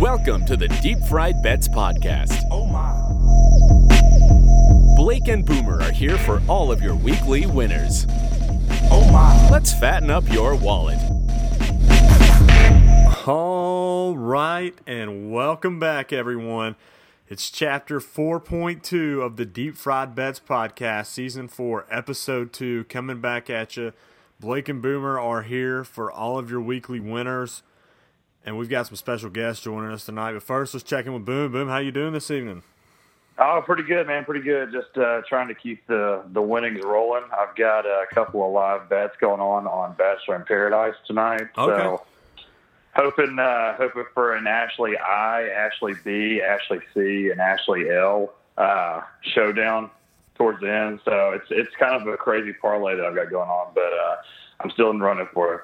Welcome to the Deep Fried Bets Podcast. Oh my. Blake and Boomer are here for all of your weekly winners. Oh my. Let's fatten up your wallet. All right, and welcome back, everyone. It's chapter 4.2 of the Deep Fried Bets podcast, season 4, episode 2, coming back at you. Blake and Boomer are here for all of your weekly winners, and we've got some special guests joining us tonight. But first, let's check in with Boom. Boom, how you doing this evening? Oh, pretty good, man. Pretty good. Just uh, trying to keep the the winnings rolling. I've got a couple of live bets going on on Bachelor in Paradise tonight. Okay. So hoping uh, hoping for an Ashley I, Ashley B, Ashley C, and Ashley L uh, showdown towards the end. So it's it's kind of a crazy parlay that I've got going on, but uh, I'm still in running for it.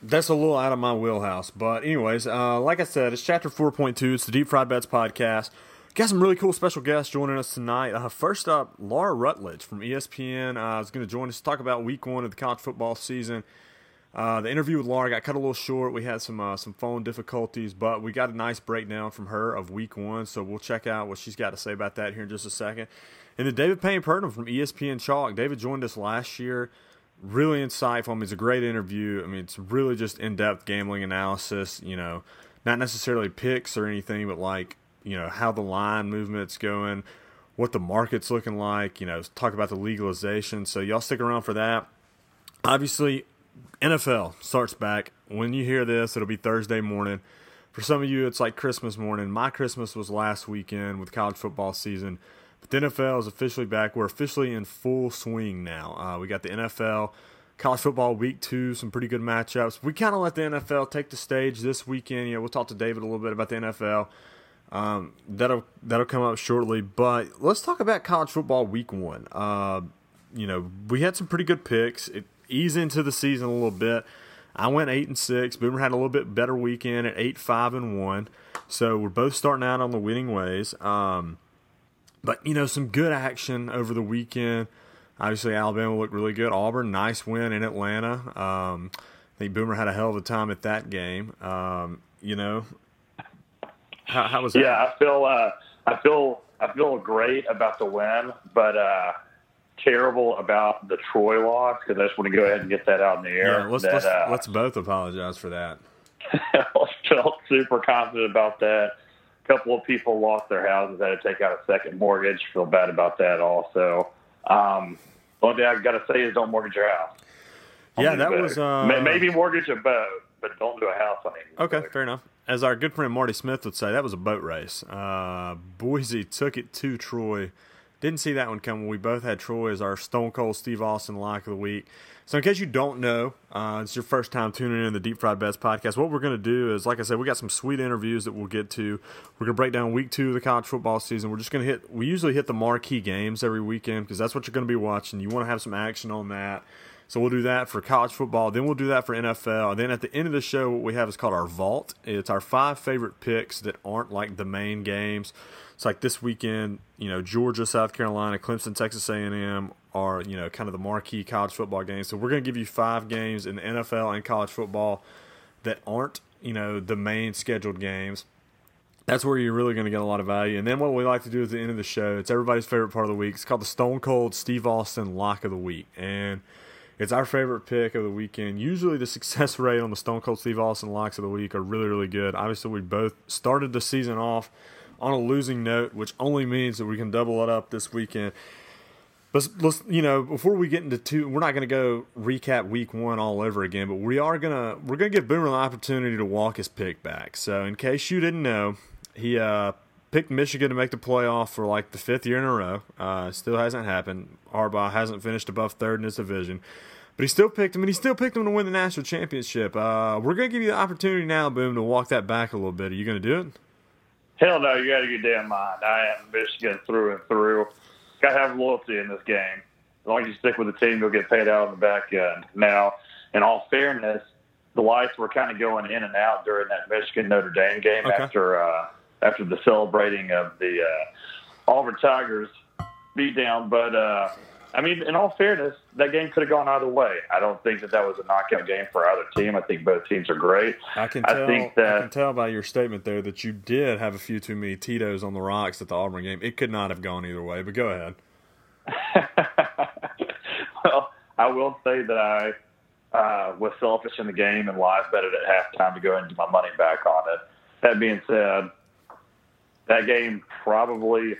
That's a little out of my wheelhouse. But, anyways, uh, like I said, it's chapter 4.2. It's the Deep Fried Bets podcast. Got some really cool special guests joining us tonight. Uh, first up, Laura Rutledge from ESPN uh, is going to join us to talk about week one of the college football season. Uh, the interview with Laura got cut a little short. We had some uh, some phone difficulties, but we got a nice breakdown from her of week one. So we'll check out what she's got to say about that here in just a second. And then David Payne Purdum from ESPN Chalk. David joined us last year. Really insightful. I mean, it's a great interview. I mean, it's really just in depth gambling analysis. You know, not necessarily picks or anything, but like you know how the line movement's going, what the market's looking like. You know, talk about the legalization. So y'all stick around for that. Obviously, NFL starts back. When you hear this, it'll be Thursday morning. For some of you, it's like Christmas morning. My Christmas was last weekend with college football season. But the NFL is officially back. We're officially in full swing now. Uh, we got the NFL, college football week two, some pretty good matchups. We kind of let the NFL take the stage this weekend. You know, we'll talk to David a little bit about the NFL. Um, that'll that'll come up shortly. But let's talk about college football week one. Uh, you know, we had some pretty good picks. It eased into the season a little bit. I went eight and six. Boomer had a little bit better weekend at eight, five, and one. So we're both starting out on the winning ways. Um, but you know, some good action over the weekend. Obviously, Alabama looked really good. Auburn, nice win in Atlanta. Um, I think Boomer had a hell of a time at that game. Um, you know, how, how was that? Yeah, I feel uh, I feel I feel great about the win, but uh, terrible about the Troy loss because I just want to go ahead and get that out in the air. Yeah, let's that, let's, uh, let's both apologize for that. I felt super confident about that. A couple of people lost their houses, had to take out a second mortgage. Feel bad about that also. Um, the only thing I got to say is don't mortgage your house. Don't Yeah, that was, uh, maybe mortgage a boat, but don't do a house on it. Okay, fair enough. As our good friend Marty Smith would say, that was a boat race. Uh, Boise took it to Troy. Didn't see that one coming. We both had Troy as our Stone Cold Steve Austin lock of the week. So, in case you don't know, uh, it's your first time tuning in to the Deep Fried Bets podcast. What we're going to do is, like I said, we got some sweet interviews that we'll get to. We're going to break down week two of the college football season. We're just going to hit, we usually hit the marquee games every weekend because that's what you're going to be watching. You want to have some action on that. So we'll do that for college football. Then we'll do that for NFL. And then at the end of the show, what we have is called our vault. It's our five favorite picks that aren't like the main games. It's like this weekend, you know, Georgia, South Carolina, Clemson, Texas A&M are you know kind of the marquee college football games. So we're going to give you five games in the NFL and college football that aren't you know the main scheduled games that's where you're really going to get a lot of value. And then what we like to do at the end of the show, it's everybody's favorite part of the week. It's called the Stone Cold Steve Austin Lock of the Week. And it's our favorite pick of the weekend. Usually the success rate on the Stone Cold Steve Austin Locks of the Week are really, really good. Obviously, we both started the season off on a losing note, which only means that we can double it up this weekend. Let's, let's you know before we get into two, we're not going to go recap week one all over again, but we are gonna we're gonna give Boomer an opportunity to walk his pick back. So in case you didn't know, he uh, picked Michigan to make the playoff for like the fifth year in a row. Uh, still hasn't happened. Harbaugh hasn't finished above third in his division. But he still picked him, and he still picked him to win the national championship. Uh, we're going to give you the opportunity now, Boom, to walk that back a little bit. Are you going to do it? Hell no, you got to get damn mind. I am Michigan through and through. Got to have loyalty in this game. As long as you stick with the team, you'll get paid out on the back end. Now, in all fairness, the lights were kind of going in and out during that Michigan Notre Dame game Okay. after uh, after the celebrating of the uh, Auburn Tigers beat down. But uh, I mean, in all fairness, that game could have gone either way. I don't think that that was a knockout game for either team. I think both teams are great. I can tell. I, think that, I can tell by your statement there that you did have a few too many Tito's on the rocks at the Auburn game. It could not have gone either way. But go ahead. well, I will say that I uh, was selfish in the game and live betted at halftime to go and get my money back on it. That being said, that game probably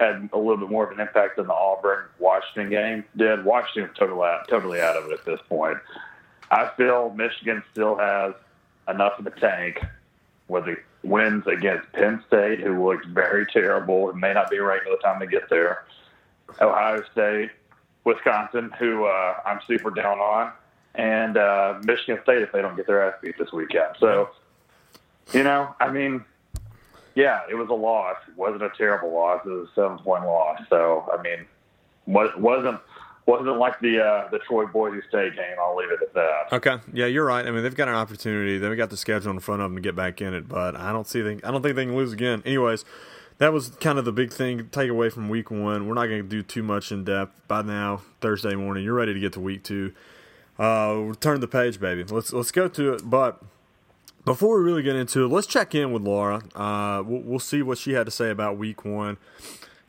had a little bit more of an impact than the Auburn Washington game did. Washington was totally out, totally out of it at this point. I feel Michigan still has enough in the tank with the wins against Penn State, who looked very terrible and may not be right by the time they get there. Ohio State, Wisconsin, who uh, I'm super down on, and uh, Michigan State if they don't get their ass beat this weekend. So, you know, I mean, yeah, it was a loss. It wasn't a terrible loss. It was a seven point loss. So, I mean, wasn't wasn't like the uh, the Troy Boise State game. I'll leave it at that. Okay, yeah, you're right. I mean, they've got an opportunity. They've got the schedule in front of them to get back in it, but I don't see. They, I don't think they can lose again. Anyways, that was kind of the big thing take away from week one. We're not going to do too much in depth by now. Thursday morning, you're ready to get to week two. Uh, turn the page, baby. Let's let's go to it. But before we really get into it, let's check in with Laura. Uh, we'll, we'll, see what she had to say about week one,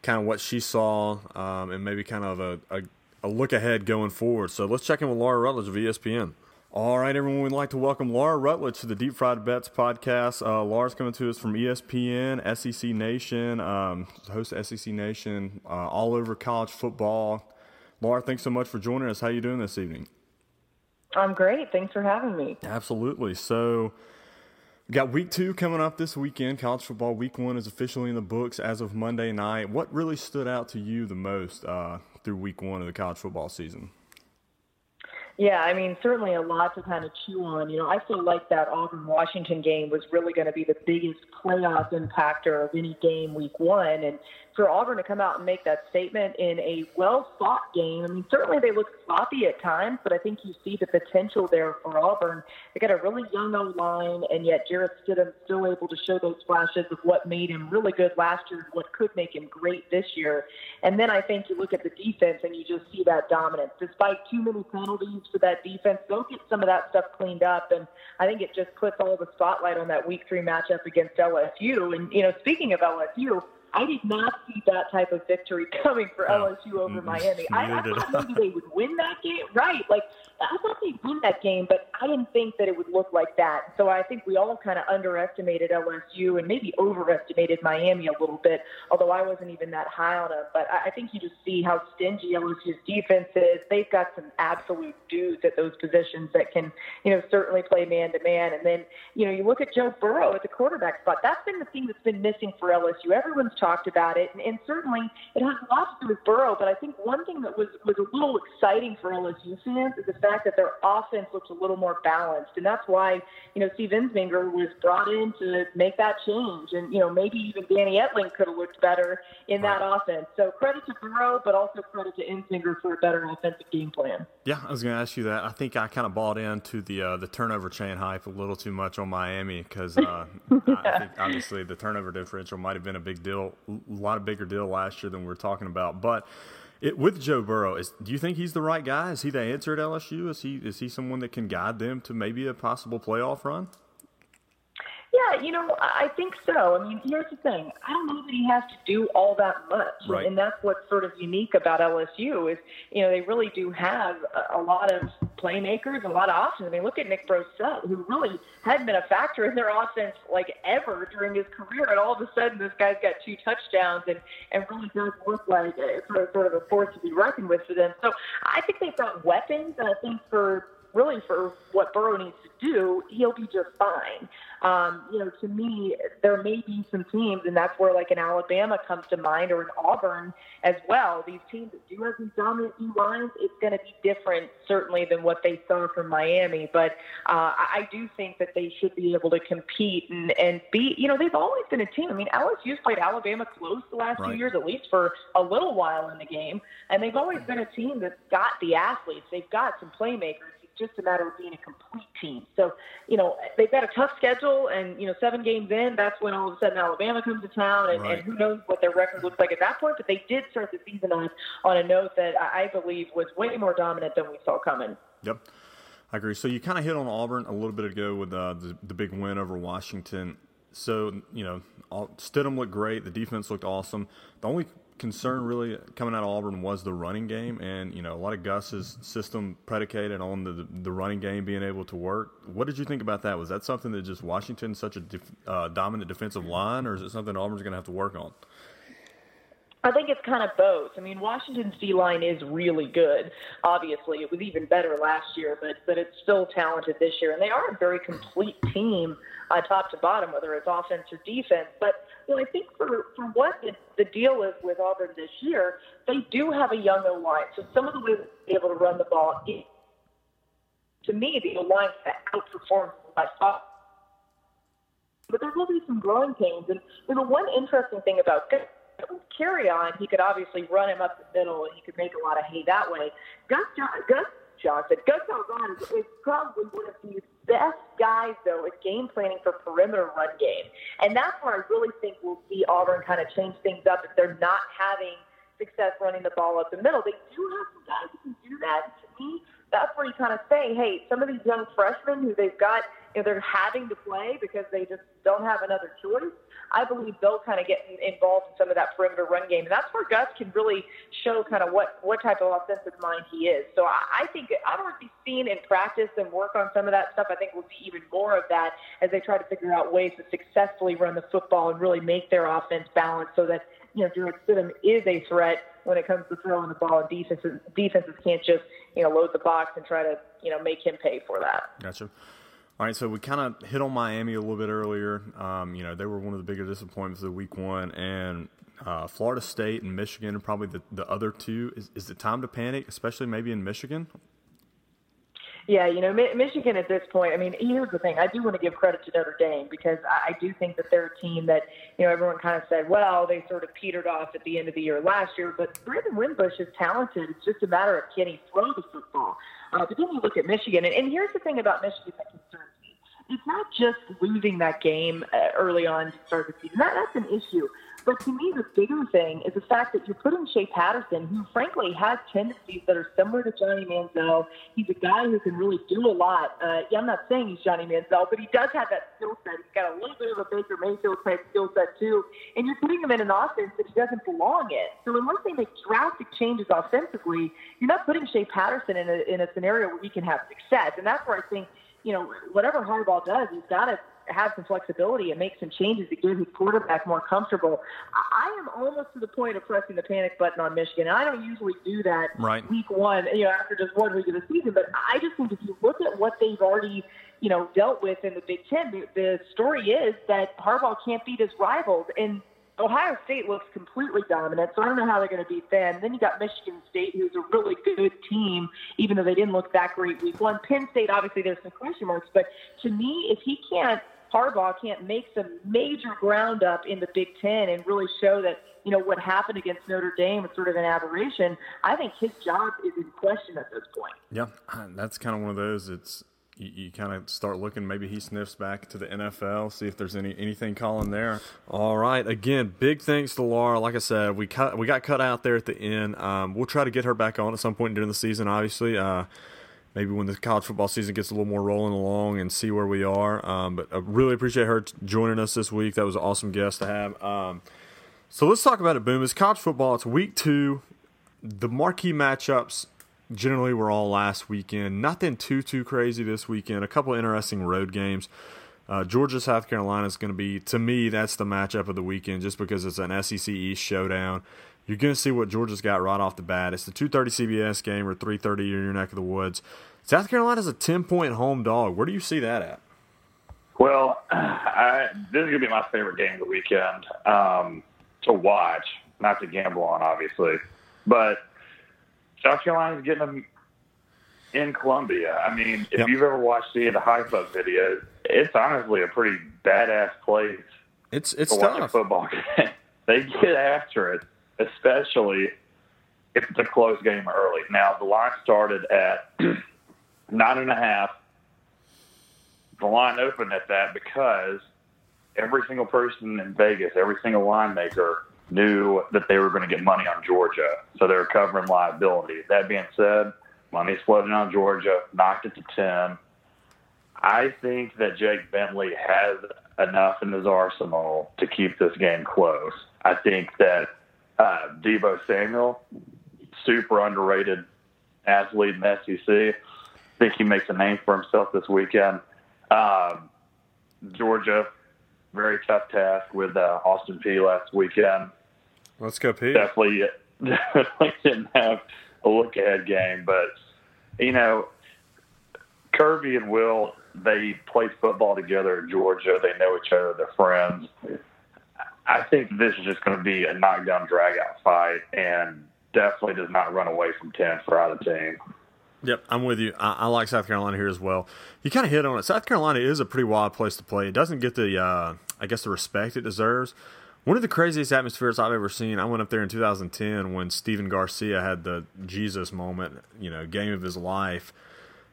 kind of what she saw, um, and maybe kind of a, a, a look ahead going forward. So let's check in with Laura Rutledge of ESPN. All right, everyone, we'd like to welcome Laura Rutledge to the Deep Fried Bets podcast. Uh, Laura's coming to us from ESPN, SEC Nation, um, host of SEC Nation, uh, all over college football. Laura, thanks so much for joining us. How are you doing this evening? I'm great. Thanks for having me. Absolutely. So, got week two coming up this weekend. College football week one is officially in the books as of Monday night. What really stood out to you the most uh, through week one of the college football season? Yeah, I mean, certainly a lot to kind of chew on. You know, I feel like that Auburn Washington game was really going to be the biggest playoff impactor of any game week one. And for Auburn to come out and make that statement in a well fought game. I mean, certainly they look sloppy at times, but I think you see the potential there for Auburn. They got a really young O line, and yet Jarrett Stidham still able to show those flashes of what made him really good last year, and what could make him great this year. And then I think you look at the defense and you just see that dominance. Despite too many penalties for that defense, they'll get some of that stuff cleaned up. And I think it just puts all the spotlight on that week three matchup against LSU. And, you know, speaking of LSU, I did not see that type of victory coming for LSU over mm-hmm. Miami. I, I thought maybe they would win that game, right? Like I thought they'd win that game, but I didn't think that it would look like that. So I think we all kind of underestimated LSU and maybe overestimated Miami a little bit. Although I wasn't even that high on them, but I think you just see how stingy LSU's defense is. They've got some absolute dudes at those positions that can, you know, certainly play man to man. And then you know you look at Joe Burrow at the quarterback spot. That's been the thing that's been missing for LSU. Everyone's talked about it, and, and certainly it has a lot to do with Burrow. But I think one thing that was was a little exciting for LSU fans is the fact that their offense looks a little more balanced, and that's why you know Steve Ensminger was brought in to make that change, and you know maybe even Danny Etling could have looked better in that offense. So credit to Burrow, but also credit to Ensminger for a better offensive game plan. Yeah, I was going to ask you that. I think I kind of bought into the uh, the turnover chain hype a little too much on Miami because uh, I think obviously the turnover differential might have been a big deal a lot of bigger deal last year than we are talking about. But it, with Joe Burrow, is do you think he's the right guy? Is he the answer at LSU? Is he is he someone that can guide them to maybe a possible playoff run? Yeah, you know, I think so. I mean, here's the thing. I don't know that he has to do all that much. Right. And that's what's sort of unique about LSU is, you know, they really do have a, a lot of playmakers, a lot of options. I mean, look at Nick Brossette, who really hadn't been a factor in their offense like ever during his career. And all of a sudden, this guy's got two touchdowns and, and really does look like uh, a, sort of a force to be reckoned with for them. So I think they've got weapons. And I think for really for what Burrow needs to do, he'll be just fine. Um, you know, to me, there may be some teams, and that's where like an Alabama comes to mind or an Auburn as well. These teams that do have these dominant D lines, it's going to be different certainly than what they saw from Miami. But uh, I do think that they should be able to compete and and be. You know, they've always been a team. I mean, LSU's played Alabama close the last right. few years, at least for a little while in the game, and they've always been a team that's got the athletes. They've got some playmakers just a matter of being a complete team. So, you know, they've got a tough schedule, and you know, seven games in, that's when all of a sudden Alabama comes to town, and, Right. and who knows what their record looks like at that point. But they did start the season on on a note that I believe was way more dominant than we saw coming. Yep. I agree. So you kind of hit on Auburn a little bit ago with uh, the, the big win over Washington. So, you know, all, Stidham looked great. The defense looked awesome. The only concern really coming out of Auburn was the running game. And, you know, a lot of Gus's system predicated on the, the running game being able to work. What did you think about that? Was that something that just Washington's such a def, uh, dominant defensive line, or is it something Auburn's going to have to work on? I think it's kind of both. I mean, Washington's D line is really good. Obviously, it was even better last year, but but it's still talented this year, and they are a very complete team, uh, top to bottom, whether it's offense or defense. But you I think for for what the, the deal is with Auburn this year, they do have a young O line, so some of the ways they're able to run the ball. It, to me, the O line outperforms by far. But there will be some growing pains, and you know, one interesting thing about Kerryon, he could obviously run him up the middle and he could make a lot of hay that way. Gus, John, Gus Johnson, Gus Malzahn is, is probably one of the best guys, though, is game planning for perimeter run game. And that's where I really think we'll see Auburn kind of change things up if they're not having success running the ball up the middle. They do have some guys who can do that. To me, that's where you kind of say, hey, some of these young freshmen who they've got, you know, they're having to play because they just don't have another choice. I believe they'll kind of get involved in some of that perimeter run game. And that's where Gus can really show kind of what, what type of offensive mind he is. So I, I think I don't know seen in practice and work on some of that stuff. I think we'll see even more of that as they try to figure out ways to successfully run the football and really make their offense balanced so that, you know, Jarrett Stidham is a threat when it comes to throwing the ball and defenses defenses can't just, you know, load the box and try to, you know, make him pay for that. Gotcha. All right, so we kind of hit on Miami a little bit earlier. Um, you know, they were one of the bigger disappointments of week one, and uh, Florida State and Michigan are probably the, the other two. Is, is it time to panic, especially maybe in Michigan? Yeah, you know, Michigan at this point, I mean, here's the thing. I do want to give credit to Notre Dame because I, do think that they're a team that, you know, everyone kind of said, well, they sort of petered off at the end of the year last year. But Brandon Wimbush is talented. It's just a matter of can he throw the football. Uh, but then you look at Michigan, and, and here's the thing about Michigan that concerns me. It's not just losing that game uh, early on to start the season. That, that's an issue. But to me, the bigger thing is the fact that you're putting Shea Patterson, who frankly has tendencies that are similar to Johnny Manziel. He's a guy who can really do a lot. Uh, yeah, I'm not saying he's Johnny Manziel, but he does have that skill set. He's got a little bit of a Baker Mayfield type skill set too. And you're putting him in an offense that he doesn't belong in. So unless they make drastic changes offensively, you're not putting Shea Patterson in a, in a scenario where he can have success. And that's where I think, you know, whatever Harbaugh does, he's got to have some flexibility and make some changes to get his quarterback more comfortable. I am almost to the point of pressing the panic button on Michigan. And I don't usually do that Right. week one, you know, after just one week of the season. But I just think if you look at what they've already, you know, dealt with in the Big Ten, the, the story is that Harbaugh can't beat his rivals. And Ohio State looks completely dominant, so I don't know how they're going to beat them. Then you got Michigan State, who's a really good team, even though they didn't look that great week one. Penn State, obviously, there's some question marks, but to me, if he can't, Harbaugh can't make some major ground up in the Big Ten and really show that you know what happened against Notre Dame was sort of an aberration. I think his job is in question at this point. Yeah, that's kind of one of those. It's you, you kind of start looking. Maybe he sniffs back to the NFL, see if there's any anything calling there. All right, again, big thanks to Laura. Like I said, we cut we got cut out there at the end. Um, we'll try to get her back on at some point during the season. Obviously, uh, maybe when the college football season gets a little more rolling along and see where we are. Um, but I really appreciate her t- joining us this week. That was an awesome guest to have. Um, so let's talk about it, Boom. It's college football. It's week two. The marquee matchups generally were all last weekend. Nothing too too crazy this weekend. A couple of interesting road games. Uh, Georgia South Carolina is going to be to me that's the matchup of the weekend just because it's an SEC East showdown. You're going to see what Georgia's got right off the bat. It's the 2:30 CBS game or 3:30 in your neck of the woods. South Carolina's a 10 point home dog. Where do you see that at? Well, I, this is going to be my favorite game of the weekend um, to watch, not to gamble on, obviously. But South Carolina's getting them in Columbia. I mean, if Yep. you've ever watched the hype up videos, it's honestly a pretty badass place It's it's to watch a football game. they get after it, especially if it's a close game early. Now, the line started at nine and a half. The line opened at that because every single person in Vegas, every single line maker knew that they were going to get money on Georgia, so they were covering liability. That being said, money's floating on Georgia, knocked it to ten. I think that Jake Bentley has enough in his arsenal to keep this game close. I think that uh, Deebo Samuel, super underrated athlete in the SEC. I think he makes a name for himself this weekend. Um, Georgia, very tough task with uh, Austin Peay last weekend. Let's go, Pete. Definitely, definitely didn't have a look ahead game, but you know, Kirby and Will they played football together in Georgia. They know each other. They're friends. I think this is just going to be a knockdown, drag out fight, and definitely does not run away from ten for either team. Yep, I'm with you. I, I, like South Carolina here as well. You kind of hit on it. South Carolina is a pretty wild place to play. It doesn't get the, uh, I guess, the respect it deserves. One of the craziest atmospheres I've ever seen. I went up there in 2010 when Stephen Garcia had the Jesus moment, you know, game of his life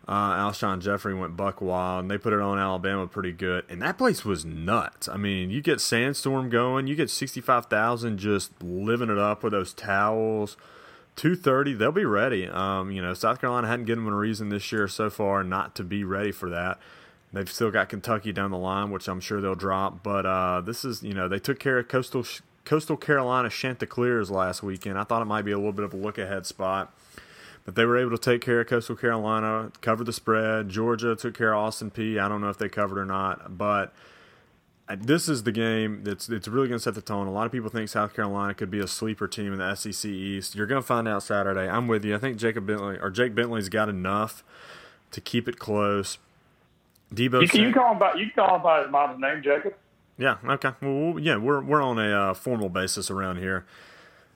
uh, Alshon Jeffery went buck wild, and they put it on Alabama pretty good. And that place was nuts. I mean, you get Sandstorm going, you get 65,000 just living it up with those towels. 230, they'll be ready. Um, you know, South Carolina hadn't given them a reason this year so far not to be ready for that. They've still got Kentucky down the line, which I'm sure they'll drop. But uh, this is, you know, they took care of Coastal Coastal Carolina Chanticleers last weekend. I thought it might be a little bit of a look ahead spot. But they were able to take care of Coastal Carolina, cover the spread. Georgia took care of Austin Peay I don't know if they covered or not, but this is the game that's it's really going to set the tone. A lot of people think South Carolina could be a sleeper team in the SEC East. You're going to find out Saturday. I'm with you. I think Jacob Bentley or Jake Bentley's got enough to keep it close. Deebo, you, can you call him by you call him by his mom's name, Jacob. Yeah. Okay. Well, yeah, we're we're on a uh, formal basis around here.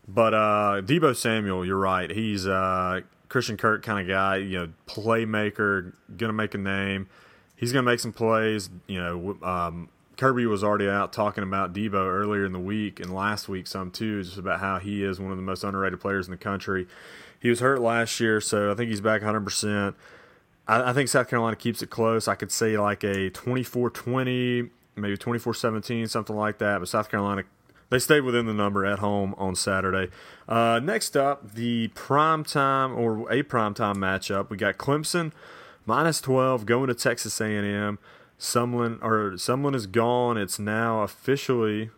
But uh, Deebo Samuel, you're right. He's uh, Christian Kirk kind of guy, you know, playmaker, gonna make a name. He's gonna make some plays. You know, um, Kirby was already out talking about Deebo earlier in the week and last week some too, just about how he is one of the most underrated players in the country. He was hurt last year, so I think he's back 100. percent I, think South Carolina keeps it close. I could say like a 24-20, maybe 24-17, something like that. But South Carolina they stayed within the number at home on Saturday. Uh, next up, the prime time or a prime time matchup. We got Clemson minus 12 going to Texas A&M. Sumlin or Sumlin is gone. It's now officially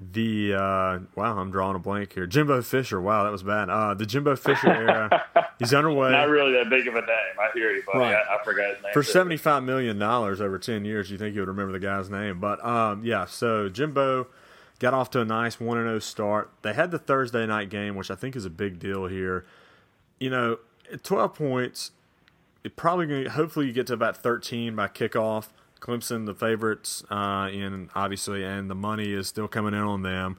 the uh, wow. I'm drawing a blank here. Jimbo Fisher. Wow, that was bad. Uh, the Jimbo Fisher era. He's underway. Not really that big of a name. I hear you, buddy. Right. I, I, forgot his name. For seventy five million dollars over ten years, you think you would remember the guy's name? But um, yeah. So Jimbo got off to a nice 1 0 start. They had the Thursday night game, which I think is a big deal here. You know, 12 points, it probably to, hopefully, you get to about 13 by kickoff. Clemson, the favorites, uh, and obviously, and the money is still coming in on them.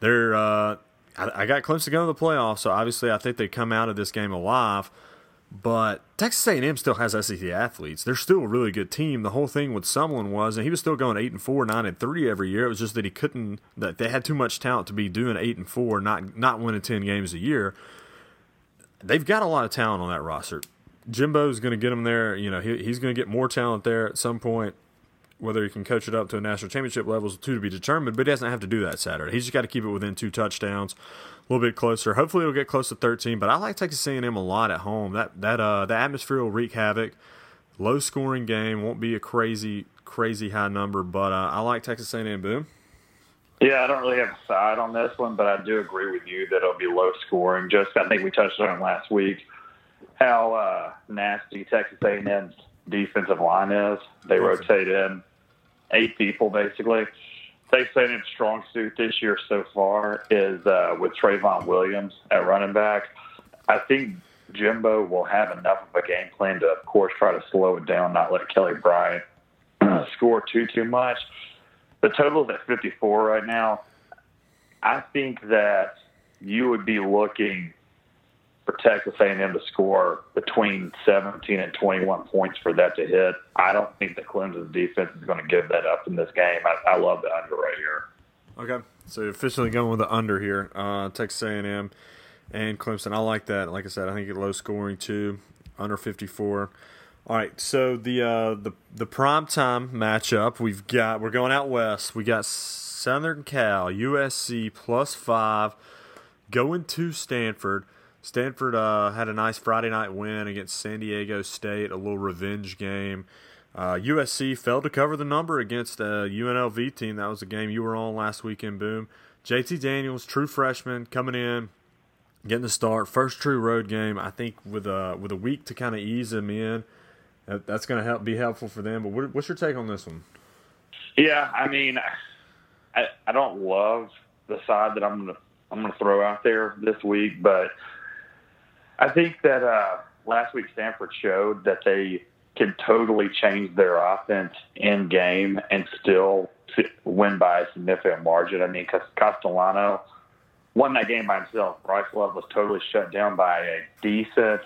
They're, uh, I, I got Clemson going to the playoffs, so obviously, I think they come out of this game alive. But Texas A&M still has SEC athletes. They're still a really good team. The whole thing with Sumlin was, and he was still going eight and four, nine and three every year. It was just that he couldn't. That they had too much talent to be doing eight and four, not not winning ten games a year. They've got a lot of talent on that roster. Jimbo's going to get him there. You know, he, he's going to get more talent there at some point. Whether he can coach it up to a national championship level is to be determined, but he doesn't have to do that Saturday. He's just got to keep it within two touchdowns a little bit closer. Hopefully, it'll get close to 13. But I like Texas A&M a lot at home. That that uh the atmosphere will wreak havoc. Low scoring game won't be a crazy crazy high number, but uh, I like Texas A&M. Boom. Yeah, I don't really have a side on this one, but I do agree with you that it'll be low scoring. Just I think we touched on it last week how uh, nasty Texas A&M's defensive line is. They rotate in eight people basically say its strong suit this year so far is uh, with Trayveon Williams at running back. I think Jimbo will have enough of a game plan to, of course, try to slow it down, not let Kelly Bryant score too too much. The total is at 54 right now. I think that you would be looking for Texas A&M to score between 17 and 21 points for that to hit. I don't think the Clemson defense is going to give that up in this game. I, I love the under right here. Okay, so officially going with the under here, uh, Texas A&M and Clemson. I like that. Like I said, I think it low scoring too, under 54. All right, so the uh, the the prime time matchup we've got we're going out west. We got Southern Cal USC plus five going to Stanford. Stanford uh, had a nice Friday night win against San Diego State, a little revenge game. Uh, USC failed to cover the number against a UNLV team. That was a game you were on last weekend. Boom. JT Daniels, true freshman, coming in, getting the start. First true road game. I think with a with a week to kind of ease him in that, that's going to help be helpful for them. But what, what's your take on this one? Yeah, I mean, I I don't love the side that I'm gonna I'm gonna throw out there this week, but I think that uh, last week Stanford showed that they can totally change their offense in game and still win by a significant margin. I mean, Castellano won that game by himself. Bryce Love was totally shut down by a decent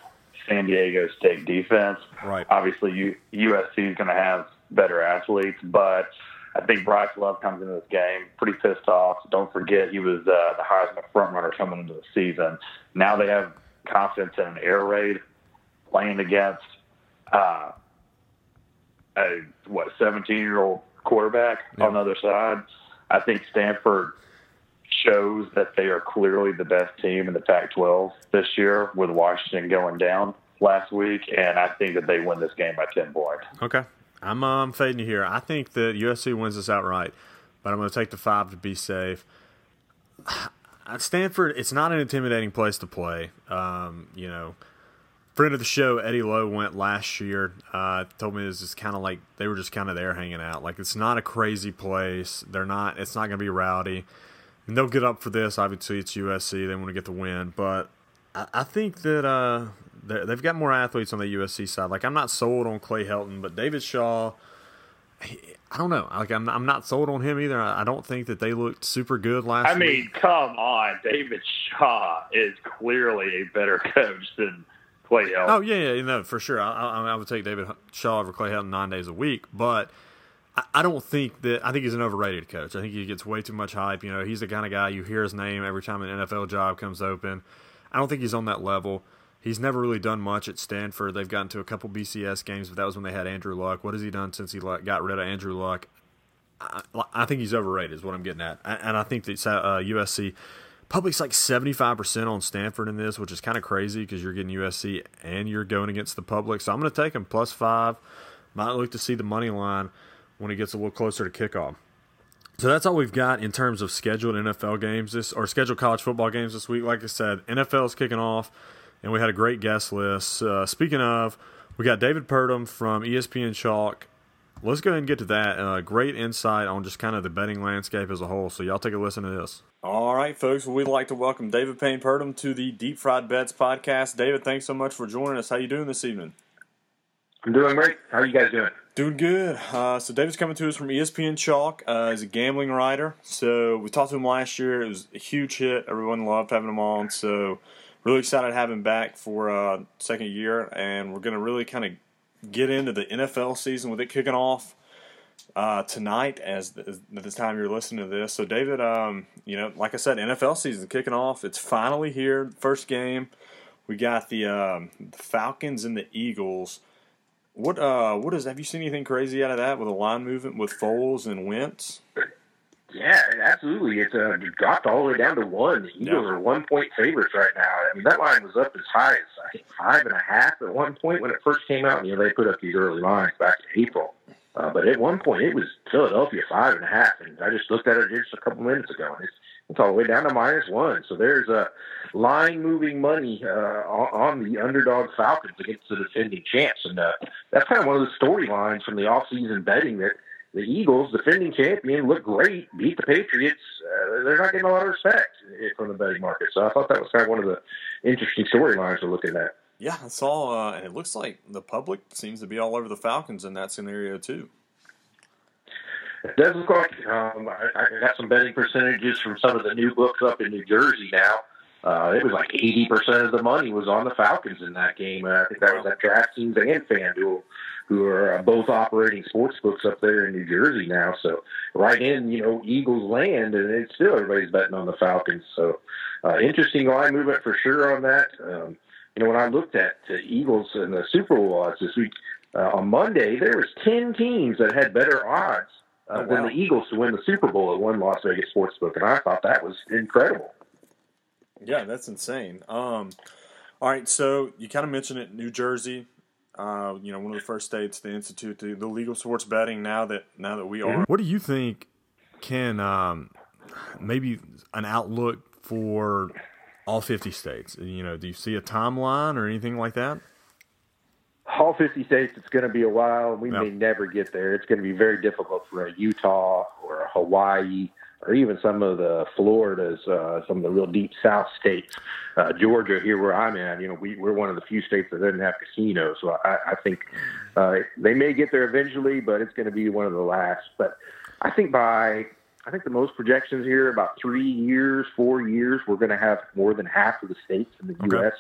San Diego State defense. Right. Obviously, U- USC is going to have better athletes, but I think Bryce Love comes into this game pretty pissed off. Don't forget he was uh, the Heisman frontrunner coming into the season. Now they have confidence in an air raid playing against uh, a what 17 year old quarterback yeah. on the other side. I think Stanford shows that they are clearly the best team in the Pac-12 this year, with Washington going down last week, and I think that they win this game by 10 points. Okay, I'm um, fading you here. I think that USC wins this outright, but I'm going to take the five to be safe. At Stanford, it's not an intimidating place to play. Um, you know, friend of the show Eddie Lowe went last year. Uh, told me this is kind of like they were just kind of there hanging out. Like it's not a crazy place. They're not. It's not going to be rowdy and they'll get up for this. Obviously, it's USC; they want to get the win. But I, I think that uh, they've got more athletes on the USC side. Like I'm not sold on Clay Helton, but David Shaw. I don't know. Like I'm, I'm not sold on him either. I don't think that they looked super good last. I mean, week. come on, David Shaw is clearly a better coach than Clay Helton. Oh yeah, yeah, you know for sure. I, I, I would take David Shaw over Clay Helton nine days a week, but I don't think that. I think he's an overrated coach. I think he gets way too much hype. You know, he's the kind of guy you hear his name every time an NFL job comes open. I don't think he's on that level. He's never really done much at Stanford. They've gotten to a couple BCS games, but that was when they had Andrew Luck. What has he done since he got rid of Andrew Luck? I, I think he's overrated, is what I'm getting at. And I think that uh, USC public's like 75% on Stanford in this, which is kind of crazy because you're getting USC and you're going against the public. So I'm going to take him plus five. Might look to see the money line when it gets a little closer to kickoff. So that's all we've got in terms of scheduled NFL games this or scheduled college football games this week. Like I said, NFL is kicking off, and we had a great guest list. Uh, speaking of, we got David Purdum from ESPN Chalk. Let's go ahead and get to that. Uh, great insight on just kind of the betting landscape as a whole. So y'all take a listen to this. All right, folks. Well, we'd like to welcome David Payne Purdum to the Deep Fried Bets podcast. David, thanks so much for joining us. How you doing this evening? I'm doing great. How are you guys doing? Doing good. Uh, so David's coming to us from ESPN Chalk. Uh, he's a gambling writer. So we talked to him last year. It was a huge hit. Everyone loved having him on. So really excited to have him back for uh, second year. And we're going to really kind of get into the NFL season with it kicking off uh, tonight as the, the, time you're listening to this. So David, um, you know, like I said, NFL season kicking off. It's finally here. First game. We got the, um, the Falcons and the Eagles – what uh what is have you seen anything crazy out of that with a line movement with Foles and Wentz? Yeah, absolutely. It's uh, dropped all the way down to one. The Eagles yeah. are one point favorites right now. I mean, that line was up as high as I think five and a half at one point when it first came out. You know, they put up these early lines back in April. Uh, but at one point, it was Philadelphia five and a half, and I just looked at it just a couple minutes ago, and it's, it's all the way down to minus one. So there's a line moving money uh, on the underdog Falcons against the defending champs, and uh, that's kind of one of the storylines from the offseason betting that the Eagles, defending champion, look great, beat the Patriots. Uh, they're not getting a lot of respect from the betting market. So I thought that was kind of one of the interesting storylines we're looking at. Yeah, I saw, uh, and it looks like the public seems to be all over the Falcons in that scenario too. It does look like um, I, I got some betting percentages from some of the new books up in New Jersey now. Uh, it was like 80% of the money was on the Falcons in that game. Uh, I think that was at DraftKings and FanDuel, who are uh, both operating sports books up there in New Jersey now. So right in, you know, Eagles land, and it's still everybody's betting on the Falcons. So uh, interesting line movement for sure on that. Um, you know, when I looked at the Eagles and the Super Bowl odds this week, uh, on Monday, there was ten teams that had better odds uh, Oh, than the Eagles to win the Super Bowl at one Las Vegas sportsbook, and I thought that was incredible. Yeah, that's insane. Um, all right, so you kind of mentioned it, New Jersey. Uh, you know, one of the first states to institute the, the legal sports betting. Now that now that we are, what do you think can um, maybe an outlook for all fifty states? You know, do you see a timeline or anything like that? all 50 states, it's going to be a while. We may never get there. It's going to be very difficult for a Utah or a Hawaii or even some of the Floridas, uh, some of the real deep South states. Uh, Georgia, here where I'm at, you know, we, we're one of the few states that doesn't have casinos. So I, I think uh, they may get there eventually, but it's going to be one of the last. But I think by I think the most projections here about three years, four years, we're going to have more than half of the states in the Okay. U.S.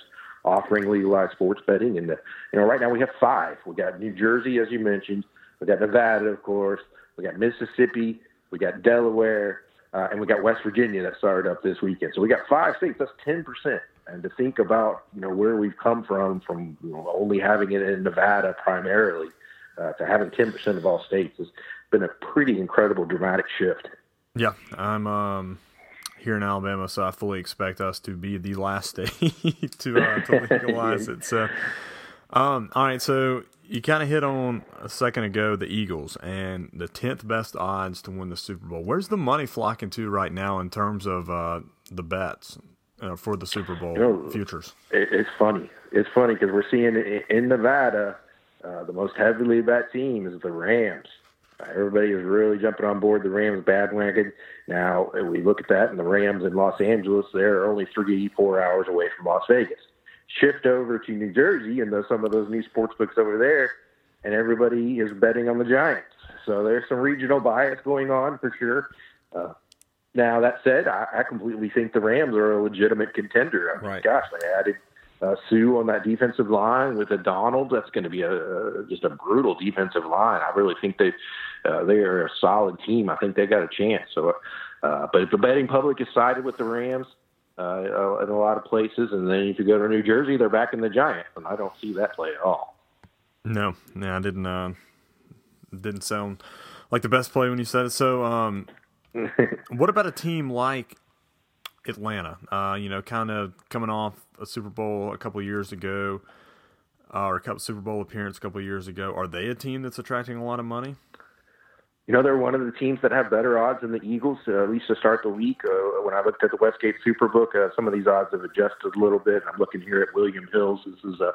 offering legalized sports betting. And the, you know, right now we have five. We got New Jersey, as you mentioned. We got Nevada, of course. We got Mississippi. We got Delaware, uh, and we got West Virginia that started up this weekend. So we got five states. That's ten percent. And to think about you know where we've come from, from you know, only having it in Nevada primarily, uh, to having ten percent of all states has been a pretty incredible, dramatic shift. Yeah, I'm um, here in Alabama, so I fully expect us to be the last state to uh, to legalize it. So, um, all right, so you kind of hit on a second ago the Eagles and the tenth best odds to win the Super Bowl. Where's the money flocking to right now in terms of uh, the bets uh, for the Super Bowl know, futures? It's funny. It's funny because we're seeing in Nevada, uh, the most heavily bet team is the Rams. Uh, Everybody is really jumping on board the Rams bandwagon. Now we look at that, and the Rams in Los Angeles, they're only three, four hours away from Las Vegas. Shift over to New Jersey, and those, some of those new sports books over there, and everybody is betting on the Giants. So there's some regional bias going on for sure. Uh, now that said, I, I completely think the Rams are a legitimate contender. I mean, Right. gosh, they added uh, Suh on that defensive line with a Donald. That's going to be a, just a brutal defensive line. I really think they uh, they are a solid team. I think they got a chance. So, uh, but if the betting public is sided with the Rams uh, in a lot of places, and then if you go to New Jersey, they're back in the Giants, and I don't see that play at all. No, no, I didn't. Uh, didn't sound like the best play when you said it. So, um, what about a team like Atlanta? Uh, you know, kind of coming off a Super Bowl a couple of years ago, uh, or a couple Super Bowl appearance a couple of years ago. Are they a team that's attracting a lot of money? You know, they're one of the teams that have better odds than the Eagles, uh, at least to start the week. Uh, when I looked at the Westgate Superbook, uh, some of these odds have adjusted a little bit. I'm looking here at William Hills. This is uh,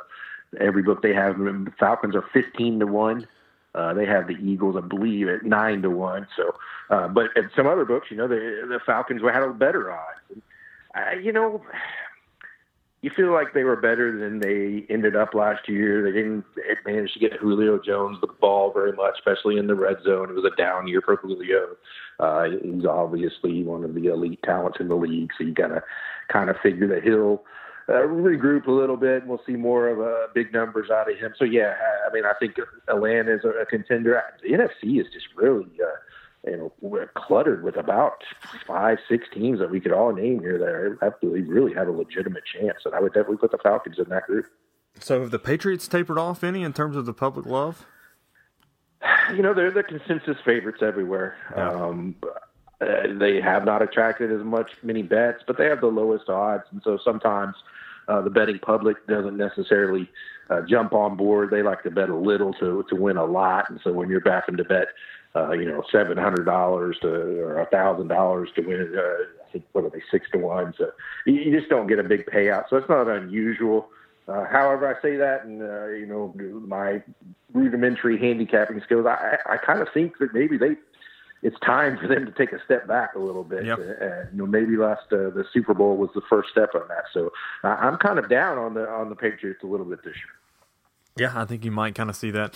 every book they have. The Falcons are 15 to 1. Uh, they have the Eagles, I believe, at 9 to 1. So, uh, but at some other books, you know, the, the Falcons had a better odds. And, uh, you know, you feel like they were better than they ended up last year. They didn't manage to get Julio Jones the ball very much, especially in the red zone. It was a down year for Julio. Uh, he's obviously one of the elite talents in the league, so you gotta kind of figure that he'll uh, regroup a little bit. and We'll see more of uh, big numbers out of him. So yeah, I mean, I think Atlanta is a, a contender. The NFC is just really. Uh, you know, we're cluttered with about five, six teams that we could all name here that really have a legitimate chance. And I would definitely put the Falcons in that group. So, have the Patriots tapered off any in terms of the public love? You know, they're the consensus favorites everywhere. Yeah. Um, uh, they have not attracted as much many bets, but they have the lowest odds, and so sometimes uh, the betting public doesn't necessarily uh, jump on board. They like to bet a little to to win a lot, and so when you're backing to bet, uh, you know, seven hundred dollars to or a thousand dollars to win, uh, I think what are they six to one? So you, you just don't get a big payout. So it's not unusual. Uh, however, I say that, and uh, you know, my rudimentary handicapping skills, I, I kind of think that maybe they, it's time for them to take a step back a little bit. Yep. Uh, uh, you know, maybe last uh, the Super Bowl was the first step on that. So uh, I'm kind of down on the on the Patriots a little bit this year. Yeah, I think you might kind of see that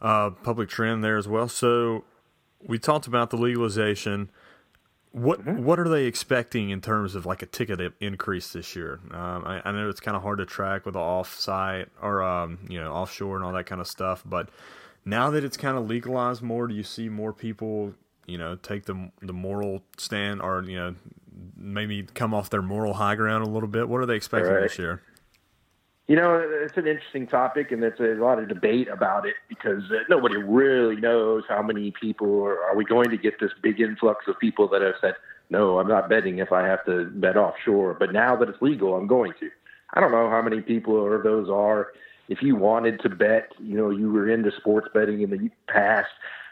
uh, public trend there as well. So we talked about the legalization. What what are they expecting in terms of like a ticket increase this year? Um, I, I know it's kind of hard to track with the off-site or um, you know offshore and all that kind of stuff, but now that it's kind of legalized more, do you see more people you know take the the moral stand or you know maybe come off their moral high ground a little bit? What are they expecting Right. this year? You know, it's an interesting topic, and there's a lot of debate about it because uh, nobody really knows how many people are, are we going to get this big influx of people that have said, no, I'm not betting if I have to bet offshore, but now that it's legal, I'm going to. I don't know how many people or those are. If you wanted to bet, you know, you were into sports betting in the past,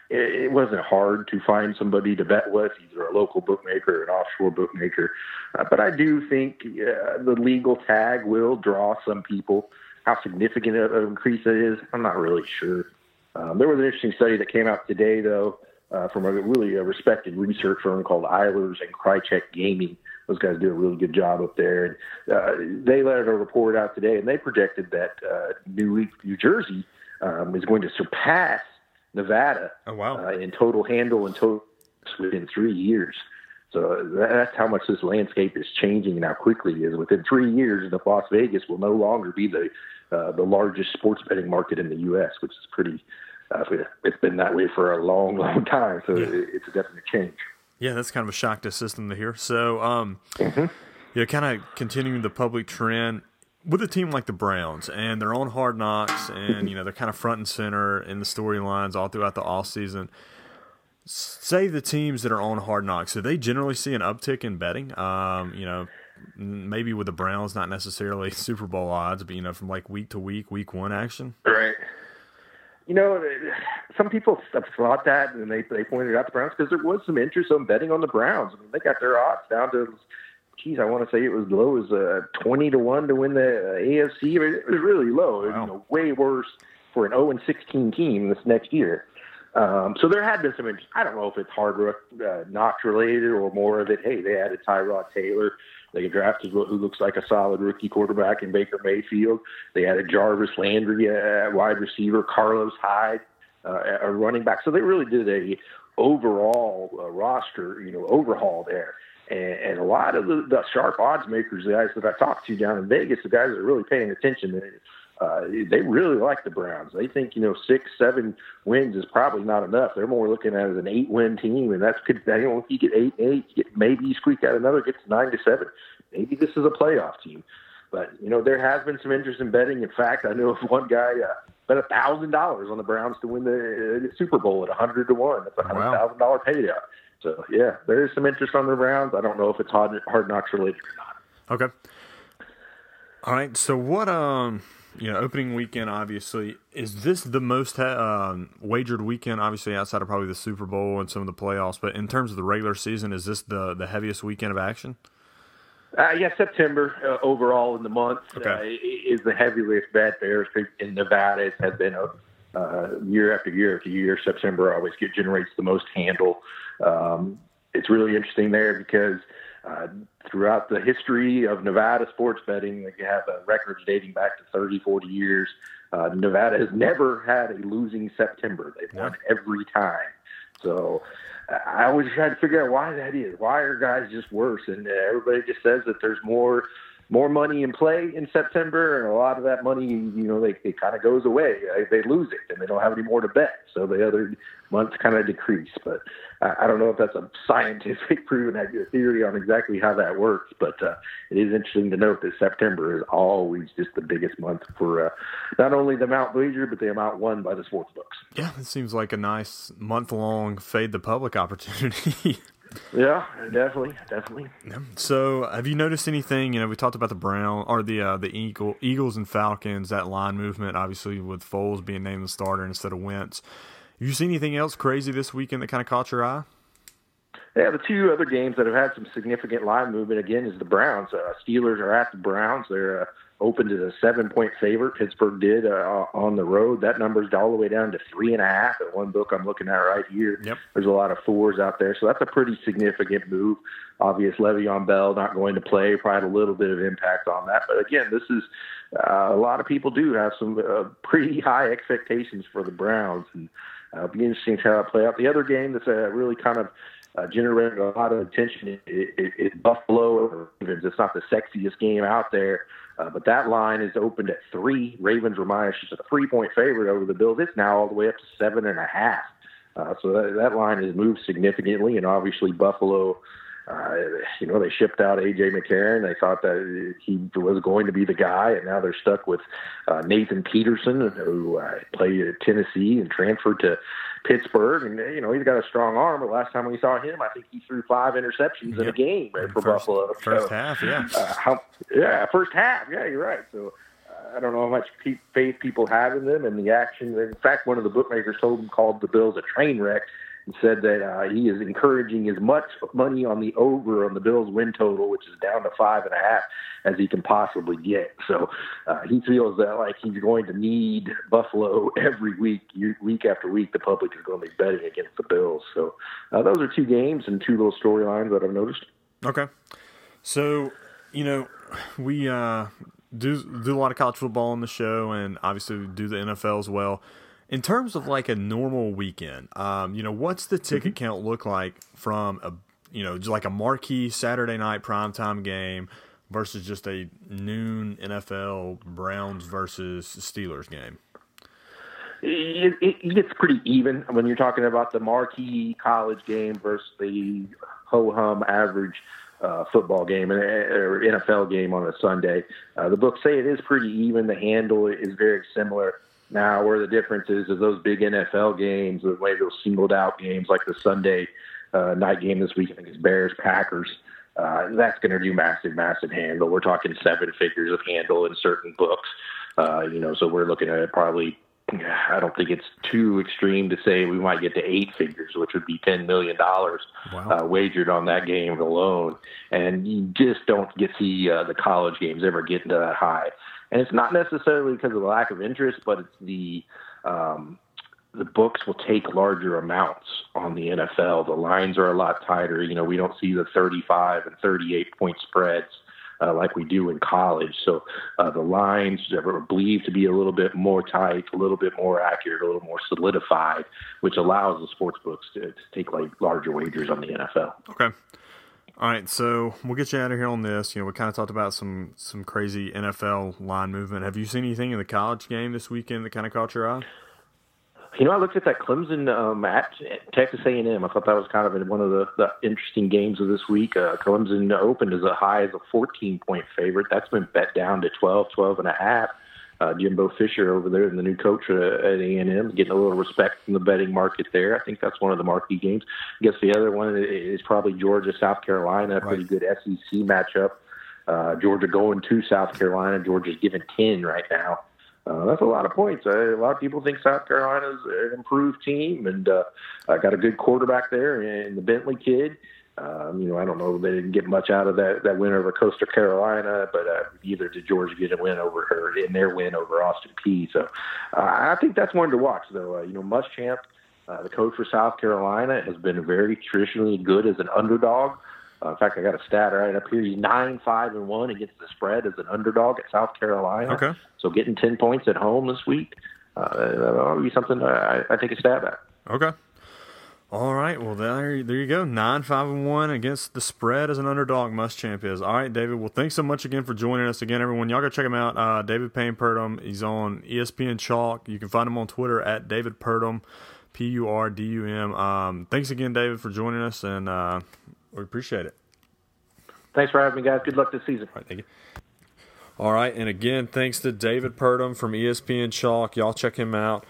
it, wasn't hard to find somebody to bet with, either a local bookmaker or an offshore bookmaker. Uh, but I do think uh, the legal tag will draw some people. How significant of an increase it is, I'm not really sure. Um, there was an interesting study that came out today, though, uh, from a really a respected research firm called Eilers and Krejcik Gaming. Those guys do a really good job up there. And uh, they let a report out today, and they projected that uh, New New Jersey um, is going to surpass Nevada. Oh wow! Uh, in total handle and total within three years. So that's how much this landscape is changing and how quickly it is. Within three years, the Las Vegas will no longer be the uh, the largest sports betting market in the U.S., which is pretty. Uh, it's been that way for a long, long time. So yeah. it's a definite change. Yeah, that's kind of a shock to system to hear. So, um, mm-hmm. yeah, kind of continuing the public trend with a team like the Browns and they're on hard knocks and you know they're kind of front and center in the storylines all throughout the off season. Say the teams that are on hard knocks, do they generally see an uptick in betting? Um, you know, maybe with the Browns, not necessarily Super Bowl odds, but you know, from like week to week, week one action. Right. You know, some people have thought that, and they they pointed out the Browns because there was some interest on betting on the Browns. I mean, they got their odds down to geez, I want to say it was low as uh, twenty to one to win the uh, AFC. It was really low. Wow. You know, way worse for an zero oh and sixteen team this next year. Um, so there had been some. I don't know if it's hard uh, knock related or more of it. Hey, they added Tyrod Taylor. They drafted who looks like a solid rookie quarterback in Baker Mayfield. They added Jarvis Landry, uh, wide receiver, Carlos Hyde, uh, a running back. So they really did a overall uh, roster, you know, overhaul there. And, and a lot of the, the sharp odds makers, the guys that I talked to down in Vegas, the guys that are really paying attention, uh, they really like the Browns. They think you know six, seven wins is probably not enough. They're more looking at it as an eight-win team, and that's could. You know, if you get eight, eight, get, maybe you squeak out another, gets nine to seven. Maybe this is a playoff team. But you know, there has been some interest in betting. In fact, I know of one guy uh, bet a thousand dollars on the Browns to win the, uh, Super Bowl at a hundred to one. That's a hundred thousand dollar payout. So yeah, there is some interest on the Browns. I don't know if it's hard hard knocks related or not. Okay. All right. So what? Um, you know, opening weekend. Obviously, is this the most um, wagered weekend? Obviously, outside of probably the Super Bowl and some of the playoffs. But in terms of the regular season, is this the the heaviest weekend of action? Uh, yeah, September uh, overall in the month okay. uh, is the heaviest bet there in Nevada. It has been a uh, year after year after year. September always get generates the most handle. Um, it's really interesting there because uh, throughout the history of Nevada sports betting, you have uh, records dating back to 30, 40 years. Uh, Nevada has never had a losing September. They've won every time. So I always try to figure out why that is. Why are guys just worse? And everybody just says that there's more more money in play in September, and a lot of that money, you know, they it kind of goes away. They lose it, and they don't have any more to bet. So the other months kind of decrease. But I don't know if that's a scientific proven theory on exactly how that works. But uh, it is interesting to note that September is always just the biggest month for uh, not only the amount wagered, but the amount won by the sports books. Yeah, it seems like a nice month long fade the public opportunity. Yeah, definitely, definitely. So, have you noticed anything? You know, we talked about the Brown or the uh, the Eagle, Eagles and Falcons. That line movement, obviously, with Foles being named the starter instead of Wentz. Have you seen anything else crazy this weekend that kind of caught your eye? Yeah, the two other games that have had some significant line movement again is the Browns. Uh, Steelers are at the Browns. They're uh, opened as a seven point favorite. Pittsburgh did uh, on the road. That number's all the way down to three and a half at one book I'm looking at right here. Yep. There's a lot of fours out there, so that's a pretty significant move. Obvious Le'Veon Bell not going to play, probably a little bit of impact on that. But again, this is uh, a lot of people do have some uh, pretty high expectations for the Browns, and uh, it'll be interesting to see how it play out. The other game that's uh, really kind of uh, generated a lot of attention is, Buffalo Ravens. It's not the sexiest game out there, uh, but that line is opened at three. Ravens were minus just a three point favorite over the Bills. It's now all the way up to seven and a half. Uh, so that, that line has moved significantly, and obviously Buffalo uh, you know, they shipped out AJ McCarron. They thought that he was going to be the guy, and now they're stuck with uh, Nathan Peterman, who uh, played at Tennessee and transferred to Pittsburgh. And you know, he's got a strong arm. But last time we saw him, I think he threw five interceptions yep. in a game right, for first, Buffalo. First so, half, yeah. Uh, how, yeah, first half. Yeah, you're right. So. Uh, I don't know how much faith people have in them and the action. In fact, one of the bookmakers told them called the Bills a train wreck and said that uh, he is encouraging as much money on the over on the Bills win total, which is down to five and a half, as he can possibly get. So uh, he feels that like he's going to need Buffalo every week, week after week. The public is going to be betting against the Bills. So uh, those are two games and two little storylines that I've noticed. Okay, so you know we uh, do do a lot of college football on the show, and obviously do the NFL as well in terms of like a normal weekend, um, you know, what's the ticket mm-hmm. count look like from a you know just like a marquee Saturday night primetime game versus just a noon NFL Browns versus Steelers game? It, it, it's pretty even when you're talking about the marquee college game versus the ho hum average uh, football game or NFL game on a Sunday. Uh, the books say it is pretty even. The handle is very similar. Now, where the difference is, is those big NFL games, the way those singled out games like the Sunday uh, night game this week, I think it's Bears Packers. Uh, that's going to do massive, massive handle. We're talking seven figures of handle in certain books. Uh, you know, so we're looking at probably. I don't think it's too extreme to say we might get to eight figures, which would be ten million dollars wow. uh, wagered on that game alone. And you just don't get see uh, the college games ever getting to that high and it's not necessarily because of the lack of interest, but it's the um, the books will take larger amounts on the NFL. The lines are a lot tighter. You know, we don't see the 35 and 38 point spreads uh, like we do in college. So uh, the lines are believed to be a little bit more tight, a little bit more accurate, a little more solidified, which allows the sports books to, to take like larger wagers on the NFL. Okay. All right, so we'll get you out of here on this. You know, we kind of talked about some some crazy NFL line movement. Have you seen anything in the college game this weekend that kind of caught your eye? You know, I looked at that Clemson um, at Texas A&M. I thought that was kind of one of the, the interesting games of this week. Uh, Clemson opened as a high as a 14 point favorite. That's been bet down to 12, 12 and a half uh, Jimbo Fisher over there, and the new coach uh, at A and M, getting a little respect from the betting market there. I think that's one of the marquee games. I guess the other one is probably Georgia South Carolina, a pretty good SEC matchup. Uh, Georgia going to South Carolina. Georgia's given ten right now. Uh, that's a lot of points. Uh, a lot of people think South Carolina's an improved team, and uh, I got a good quarterback there, and the Bentley kid. Um, you know, I don't know. They didn't get much out of that that win over Coastal Carolina, but uh, either did Georgia get a win over her in their win over Austin Peay. So uh, I think that's one to watch, though. Uh, you know, Muschamp, uh, the coach for South Carolina, has been very traditionally good as an underdog. Uh, in fact, I got a stat right up here. He's nine five and one against the spread as an underdog at South Carolina. Okay. So getting ten points at home this week, uh, that'll be something I, I take a stab at. Okay. All right, well there, there you go. Nine five and one against the spread as an underdog. Muschamp is all right, David. Well, thanks so much again for joining us again, everyone. Y'all go check him out. Uh, David Payne Purdum. He's on ESPN Chalk. You can find him on Twitter at David Purdum, P U R D U M. Um, thanks again, David, for joining us, and uh, we appreciate it. Thanks for having me, guys. Good luck this season. All right, thank you. All right, and again, thanks to David Purdum from ESPN Chalk. Y'all check him out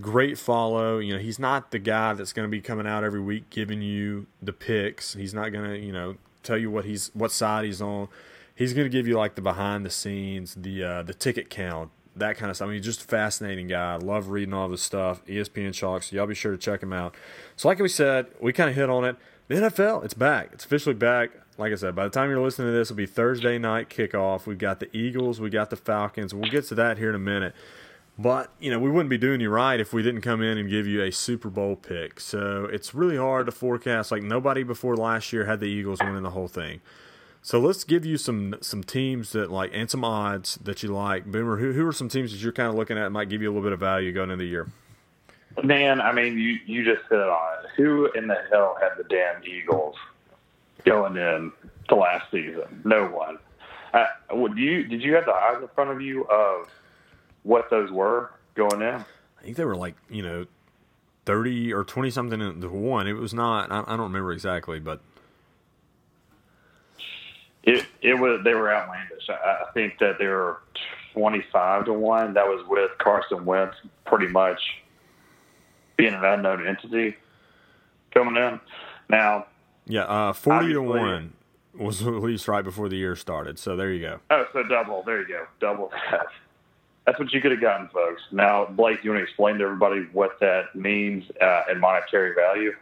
great follow. You know, he's not the guy that's going to be coming out every week giving you the picks. He's not going to, you know, tell you what he's what side he's on. He's going to give you like the behind the scenes, the uh, the ticket count, that kind of stuff. I mean, he's just a fascinating guy. I love reading all this stuff. ESPN Chalk, so y'all be sure to check him out. So, like we said, we kind of hit on it. The NFL, it's back. It's officially back. Like I said, by the time you're listening to this, it'll be Thursday night kickoff. We've got the Eagles, we got the Falcons. We'll get to that here in a minute. But, you know, we wouldn't be doing you right if we didn't come in and give you a Super Bowl pick. So it's really hard to forecast. Like, nobody before last year had the Eagles winning the whole thing. So let's give you some some teams that like and some odds that you like. Boomer, who who are some teams that you're kind of looking at might give you a little bit of value going into the year? Man, I mean, you you just hit it on. Who in the hell had the damn Eagles going in to last season? No one. Uh, do you did you have the eyes in front of you of what those were going in? I think they were like you know thirty or twenty something to one. It was not. I, I don't remember exactly, but It it was they were outlandish. I, I think that they were twenty five to one. That was with Carson Wentz pretty much being an unknown entity coming in. Now, Yeah, uh, forty to one was released right before the year started. So there you go. oh, so double. There you go, double that. That's what you could have gotten, folks. Now, Blake, you want to explain to everybody what that means uh, in monetary value?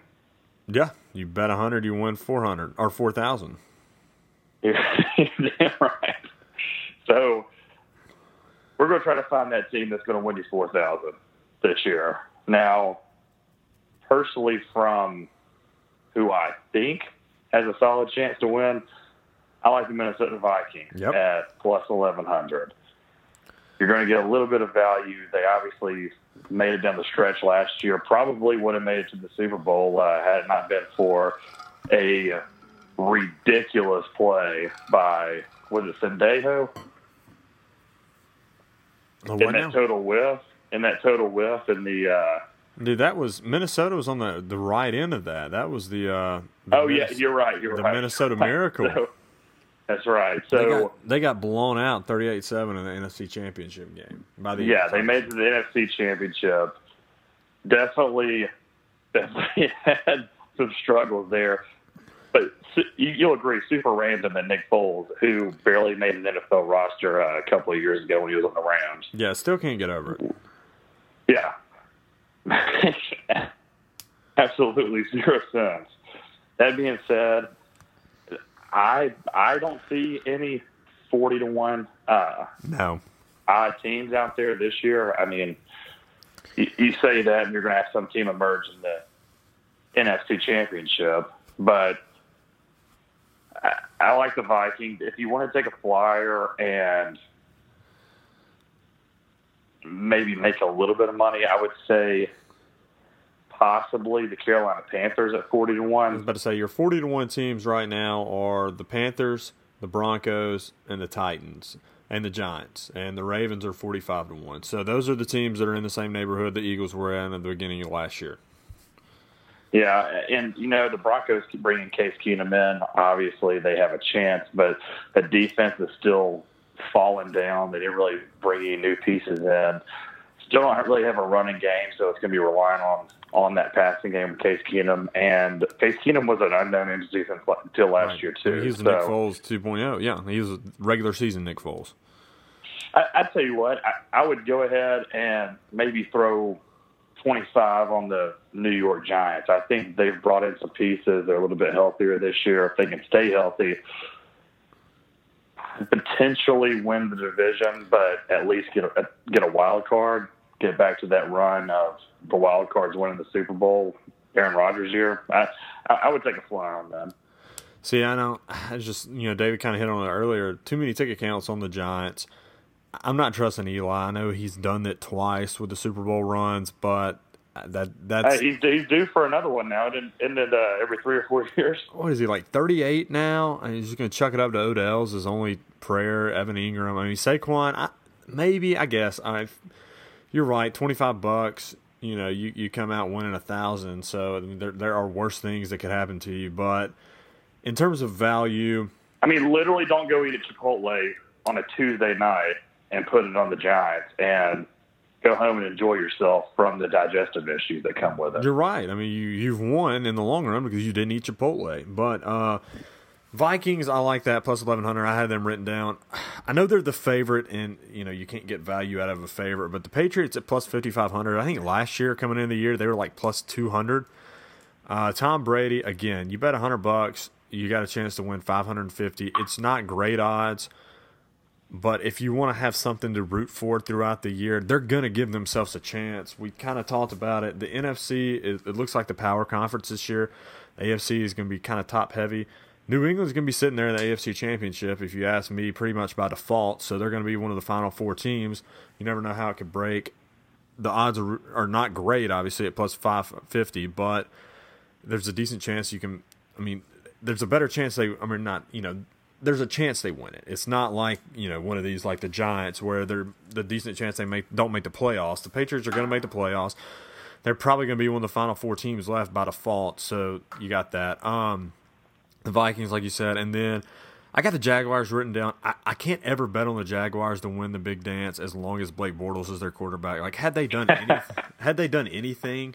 Yeah, you bet a hundred, you win four hundred or four thousand. Damn right. So we're going to try to find that team that's going to win you four thousand this year. Now, personally, from who I think has a solid chance to win, I like the Minnesota Vikings Yep. at plus eleven hundred. You're going to get a little bit of value. They obviously made it down the stretch last year. Probably would have made it to the Super Bowl uh, had it not been for a ridiculous play by was it Sendejo Oh, in that now? total whiff in that total whiff in the uh, Dude, that was Minnesota was on the the right end of that. That was the. Uh, the oh yeah you're right you're the right Minnesota Miracle. So, that's right They so got, they got blown out 38-7 in the NFC Championship game by the yeah they made it to the NFC Championship definitely definitely had some struggles there but you- you'll agree super random that Nick Foles who barely made an NFL roster uh, a couple of years ago when he was on the Rams Yeah, still can't get over it. Yeah. Absolutely zero sense. That being said, I I don't see any forty to one uh, No. odd teams out there this year. I mean, you, you say that, and you're going to have some team emerge in the NFC Championship, but. I, I like the Vikings. If you want to take a flyer and maybe make a little bit of money, I would say possibly the Carolina Panthers at forty to 1. I was one. about to say your forty to one teams right now are the Panthers, the Broncos, and the Titans, and the Giants, and the Ravens are forty five to one. So those are the teams that are in the same neighborhood the Eagles were in at the beginning of last year. Yeah, and you know the Broncos keep bringing Case Keenum in. Obviously, they have a chance, but the defense is still falling down. They didn't really bring any new pieces in. Still don't really have a running game, so it's going to be relying on on that passing game with Case Keenum. And Case Keenum was an unknown entity since until last Right. year too. He was so, Nick Foles 2.0. Yeah, he was a regular season Nick Foles. I, I tell you what, I, I would go ahead and maybe throw 25 on the New York Giants. I think they've brought in some pieces. They're a little bit healthier this year. If they can stay healthy, potentially win the division, but at least get a get a wild card. Get back to that run of the wild cards winning the Super Bowl. Aaron Rodgers year. I I would take a flyer on them. See, I know. I just you know David kind of hit on it earlier. Too many ticket counts on the Giants. I'm not trusting Eli. I know he's done it twice with the Super Bowl runs, but that that's Hey, he's, he's due for another one now. Isn't isn't it uh, every three or four years? what is he like 38 now? And he's just gonna chuck it up to Odell's his only prayer. Evan Engram. I mean Saquon. I, maybe I guess I. You're right. 25 bucks. You know, you, you come out winning a thousand. So I mean, there there are worse things that could happen to you. But in terms of value, I mean, literally, don't go eat at Chipotle on a Tuesday night and put it on the Giants and go home and enjoy yourself from the digestive issues that come with it. You're right. I mean, you you've won in the long run because you didn't eat Chipotle. But uh, Vikings, I like that plus eleven hundred. I had them written down. I know they're the favorite, and you know you can't get value out of a favorite. But the Patriots at plus fifty five hundred. I think last year coming into the year they were like plus two hundred. Uh, Tom Brady again. You bet hundred bucks, you got a chance to win five hundred and fifty. It's not great odds. But if you want to have something to root for throughout the year, they're to give themselves a chance. We kind of talked about it. The NFC, it, looks like the power conference this year. The AFC is to be kind of top heavy. New England's going to be sitting there in the AFC Championship, if you ask me, pretty much by default. So they're going to be one of the final four teams. You never know how it could break. The odds are, are not great, obviously, at plus 550, but there's a decent chance you can. I mean, there's a better chance they. I mean, not you know. There's a chance they win it. It's not like you know one of these like the Giants where they're the decent chance they make don't make the playoffs. The Patriots are going to make the playoffs. They're probably going to be one of the final four teams left by default. So you got that. Um, the Vikings, like you said, and then I got the Jaguars written down. I, I can't ever bet on the Jaguars to win the big dance as long as Blake Bortles is their quarterback. Like had they done anything, had they done anything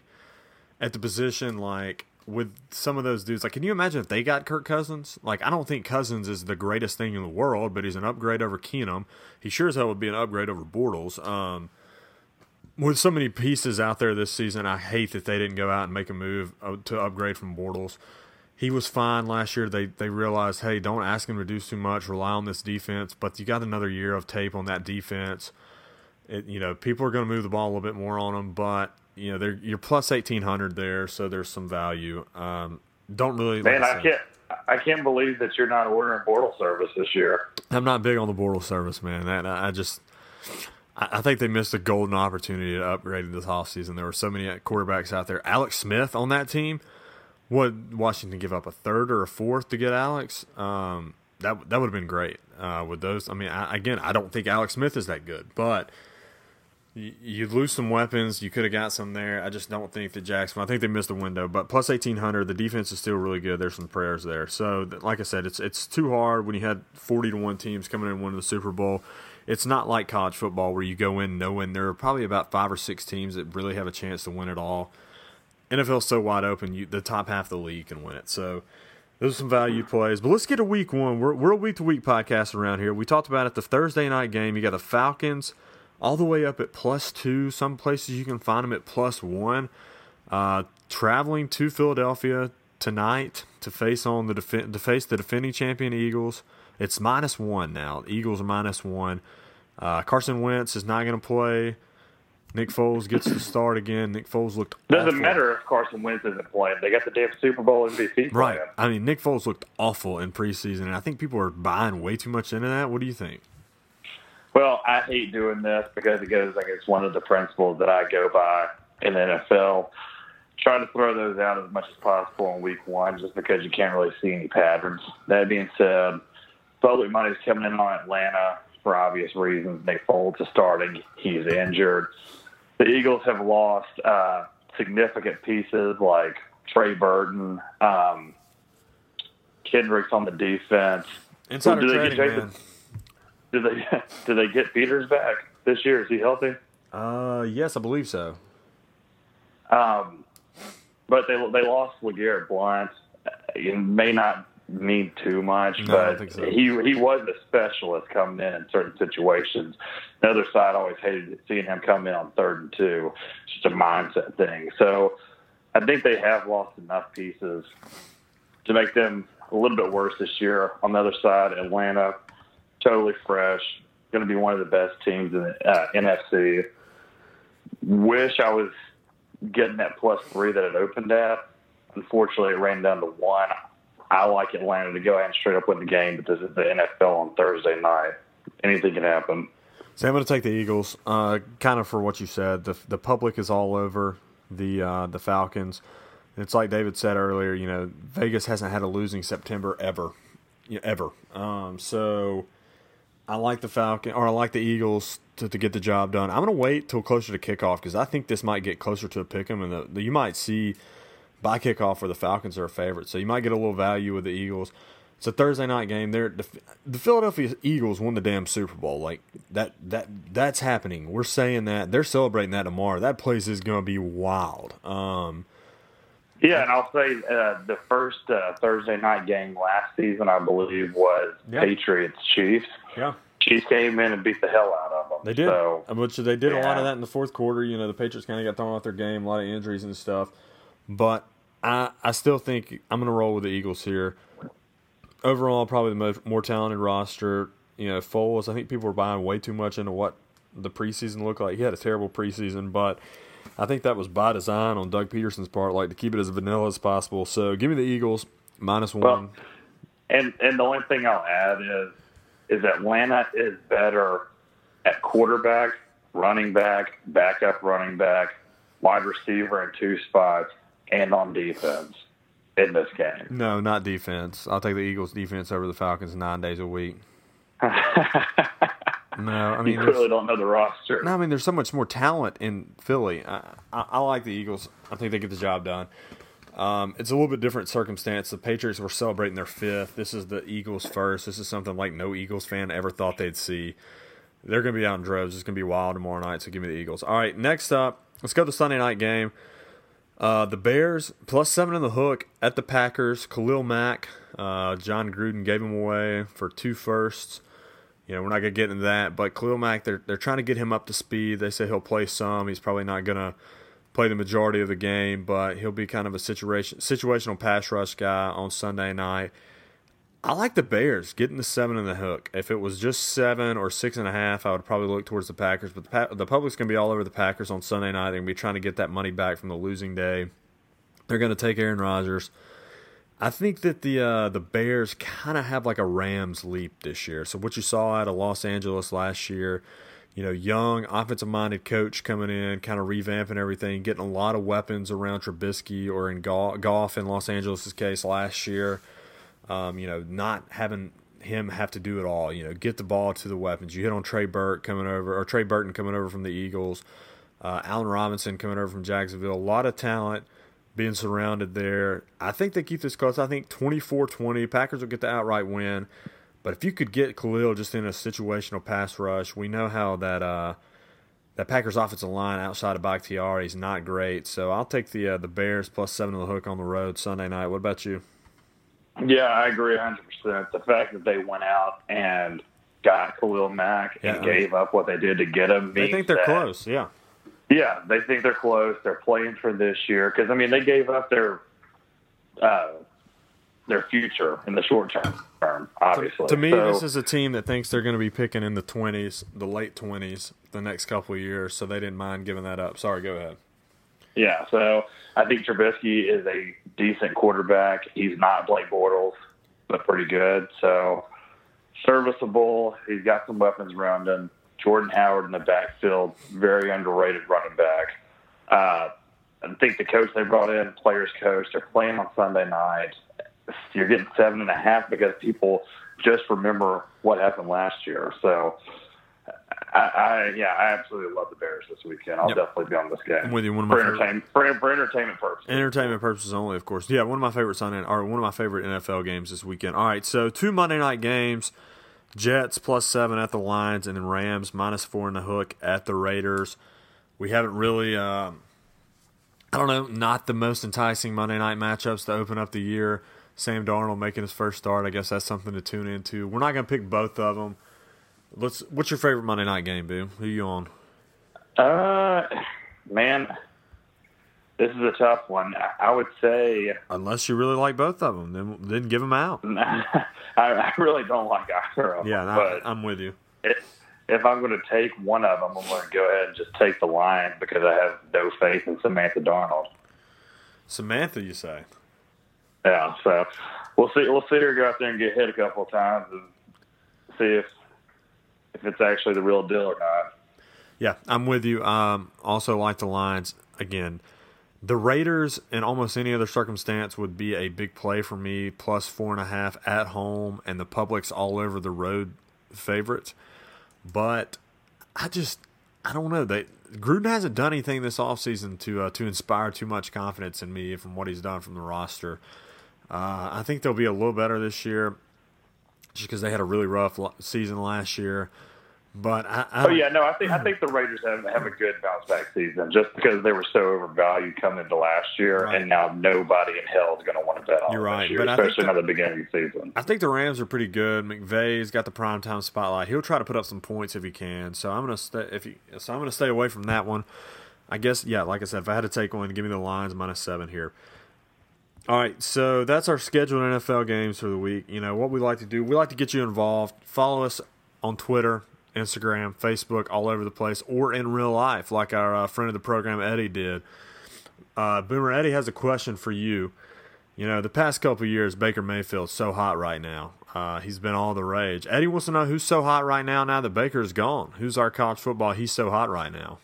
at the position like with some of those dudes, like can you imagine if they got Kirk Cousins? Like I don't think Cousins is the greatest thing in the world, but he's an upgrade over Keenum. He sure as hell would be an upgrade over Bortles. Um, with so many pieces out there this season, I hate that they didn't go out and make a move uh, to upgrade from Bortles he was fine last year. They they realized, hey, don't ask him to do too much. Rely on this defense. But you got another year of tape on that defense. It, you know, people are going to move the ball a little bit more on them, but you know, they're you're plus eighteen hundred there, so there's some value. Um, don't really. Man, like I, I can't. I can't believe that you're not ordering Bortle service this year. I'm not big on the Bortle service, man. That I just. I think they missed a golden opportunity to upgrade this offseason. There were so many quarterbacks out there. Alex Smith on that team would Washington give up a third or a fourth to get Alex? Um, that that would have been great uh, with those. I mean, I, again, I don't think Alex Smith is that good, but you, you lose some weapons. You could have got some there. I just don't think that Jackson. I think they missed the window, but plus eighteen hundred, the defense is still really good. There's some prayers there. So, like I said, it's it's too hard when you had forty to one teams coming in winning the Super Bowl. It's not like college football where you go in knowing there are probably about five or six teams that really have a chance to win it all. NFL's so wide open, you, the top half of the league can win it. So those are some value plays. But let's get a week one. We're, we're a week to week podcast around here. We talked about it the Thursday night game. You got the Falcons all the way up at plus two. Some places you can find them at plus one. Uh, traveling to Philadelphia tonight to face on the def- to face the defending champion Eagles. It's minus one now. Eagles are minus one. Uh, Carson Wentz is not going to play. Nick Foles gets to start again. Nick Foles looked doesn't awful. matter if Carson Wentz isn't playing. They got the damn Super Bowl MVP. Right. I mean, Nick Foles looked awful in preseason, and I think people are buying way too much into that. What do you think? Well, I hate doing this because it goes it's one of the principles that I go by in the NFL. Try to throw those out as much as possible in week one, just because you can't really see any patterns. That being said, public money's coming in on Atlanta for obvious reasons. Nick Foles is starting; he's injured the Eagles have lost uh, significant pieces like Trey Burton, um, Kendricks on the defense. Insider well, trading, they man. Did they did they get Peters back this year? Is he healthy? Uh, yes, I believe so. Um, but they they lost LeGarrette Blount. It may not mean too much, no, but so. he he was a specialist coming in in certain situations. The other side always hated seeing him come in on third and two. It's just a mindset thing. So I think they have lost enough pieces to make them a little bit worse this year. On the other side, Atlanta, totally fresh, going to be one of the best teams in the uh, NFC. Wish I was getting that plus three that it opened at. Unfortunately, it ran down to one. I like Atlanta to go ahead and straight up win the game, but this is the NFL on Thursday night. Anything can happen. So I'm going to take the Eagles, uh, kind of for what you said. The the public is all over the uh, the Falcons. It's like David said earlier. You know, Vegas hasn't had a losing September ever, ever. Um, so I like the Falcon, or I like the Eagles to, to get the job done. I'm going to wait till closer to kickoff because I think this might get closer to a pick 'em, and the, the, you might see by kickoff where the Falcons are a favorite. So you might get a little value with the Eagles. It's a Thursday night game. They're, the, the Philadelphia Eagles won the damn Super Bowl. Like that that that's happening. We're saying that they're celebrating that tomorrow. That place is going to be wild. Um, yeah, and I'll say uh, the first uh, Thursday night game last season, I believe, was yeah. Patriots Chiefs. Yeah. Chiefs came in and beat the hell out of them. They did, so, which they did yeah. a lot of that in the fourth quarter. You know, the Patriots kind of got thrown off their game, a lot of injuries and stuff. But I, I still think I'm going to roll with the Eagles here. Overall, probably the most, more talented roster. You know, Foles, I think people were buying way too much into what the preseason looked like. He had a terrible preseason, but I think that was by design on Doug Pederson's part, like to keep it as vanilla as possible. So give me the Eagles minus one. Well, and and the only thing I'll add is is Atlanta is better at quarterback, running back, backup running back, wide receiver in two spots and on defense in this game. No, not defense. I'll take the Eagles' defense over the Falcons nine days a week. no, I mean you clearly don't know the roster. No, I mean there's so much more talent in Philly. I, I, I like the Eagles. I think they get the job done. Um, it's a little bit different circumstance. The Patriots were celebrating their fifth. This is the Eagles first. This is something like no Eagles fan ever thought they'd see. They're going to be out in droves. It's going to be wild tomorrow night. So give me the Eagles. All right, next up, let's go to the Sunday night game. Uh, the Bears plus seven in the hook at the Packers. Khalil Mack, uh, Jon Gruden gave him away for two firsts. You know, we're not gonna get into that, but Khalil Mack, they're they're trying to get him up to speed. They say he'll play some. He's probably not gonna play the majority of the game, but he'll be kind of a situation situational pass rush guy on Sunday night. I like the Bears getting the seven in the hook. If it was just seven or six and a half, I would probably look towards the Packers. But the, the public's going to be all over the Packers on Sunday night. They're going to be trying to get that money back from the losing day. They're going to take Aaron Rodgers. I think that the uh, the Bears kind of have like a Rams leap this year. So what you saw out of Los Angeles last year, you know, young offensive minded coach coming in, kind of revamping everything, getting a lot of weapons around Trubisky or in Goff in Los Angeles' case last year. Um, you know, not having him have to do it all. You know, get the ball to the weapons. You hit on Trey Burke coming over, or Trey Burton coming over from the Eagles. Uh, Allen Robinson coming over from Jacksonville. A lot of talent being surrounded there. I think they keep this close. I think 24-20. Packers will get the outright win. But if you could get Khalil just in a situational pass rush, we know how that uh, that Packers offensive line outside of Bakhtiari is not great. So I'll take the uh, the Bears plus seven on the hook on the road Sunday night. What about you? Yeah, I agree 100%. The fact that they went out and got Khalil Mack and gave up what they did to get him. They think they're that, close, yeah. Yeah, they think they're close. They're playing for this year because I mean they gave up their uh, their future in the short term. Obviously, to, to me, so, this is a team that thinks they're going to be picking in the twenties, the late twenties, the next couple of years. So they didn't mind giving that up. Sorry, go ahead. Yeah, so I think Trubisky is a decent quarterback. He's not Blake Bortles, but pretty good. So serviceable. He's got some weapons around him. Jordan Howard in the backfield, very underrated running back. Uh, I think the coach they brought in, players coach, they're playing on Sunday night. You're getting seven and a half because people just remember what happened last year. So I, I, yeah, I absolutely love the Bears this weekend. I'll yep. definitely be on this game. I'm with you. One of my for entertainment for, for, entertainment purposes. Entertainment purposes only, of course. Yeah, one of my favorite Sunday or one of my favorite NFL games this weekend. All right, so two Monday night games: Jets plus seven at the Lions, and then Rams minus four in the hook at the Raiders. We haven't really, um, I don't know, not the most enticing Monday night matchups to open up the year. Sam Darnold making his first start. I guess that's something to tune into. We're not going to pick both of them. Let's. What's your favorite Monday night game, Boo? Who you on? Uh, man, this is a tough one. I would say unless you really like both of them, then then give them out. I, I really don't like either of them. Yeah, but I'm with you. It, if I'm going to take one of them, I'm going to go ahead and just take the Lions because I have no faith in Samantha Darnold. Samantha, you say? Yeah. So we'll see. We'll see her go out there and get hit a couple of times and see if if it's actually the real deal or not. Yeah, I'm with you. Um, also, like the Lions again. The Raiders, in almost any other circumstance, would be a big play for me. Plus four and a half at home, and the public's all over the road favorites. But I just, I don't know. They Gruden hasn't done anything this offseason to uh, to inspire too much confidence in me from what he's done from the roster. Uh, I think they'll be a little better this year just because they had a really rough season last year. But I, I oh yeah, no, I think I think the Raiders have have a good bounce back season just because they were so overvalued coming into last year, right. and now nobody in hell is going to want to bet on You're right, year, but especially the, at the beginning of the season. I think the Rams are pretty good. McVay's got the primetime spotlight. He'll try to put up some points if he can. So I'm gonna stay if you, so I'm gonna stay away from that one. I guess yeah, like I said, if I had to take one, give me the Lions minus seven here. All right, so that's our scheduled NFL games for the week. You know what we like to do. We like to get you involved. Follow us on Twitter, Instagram, Facebook, all over the place, or in real life, like our uh, friend of the program Eddie did. Uh, Boomer Eddie has a question for you. You know, the past couple years, Baker Mayfield's so hot right now. Uh, he's been all the rage. Eddie wants to know who's so hot right now. Now that Baker's gone, who's our college football? He's so hot right now.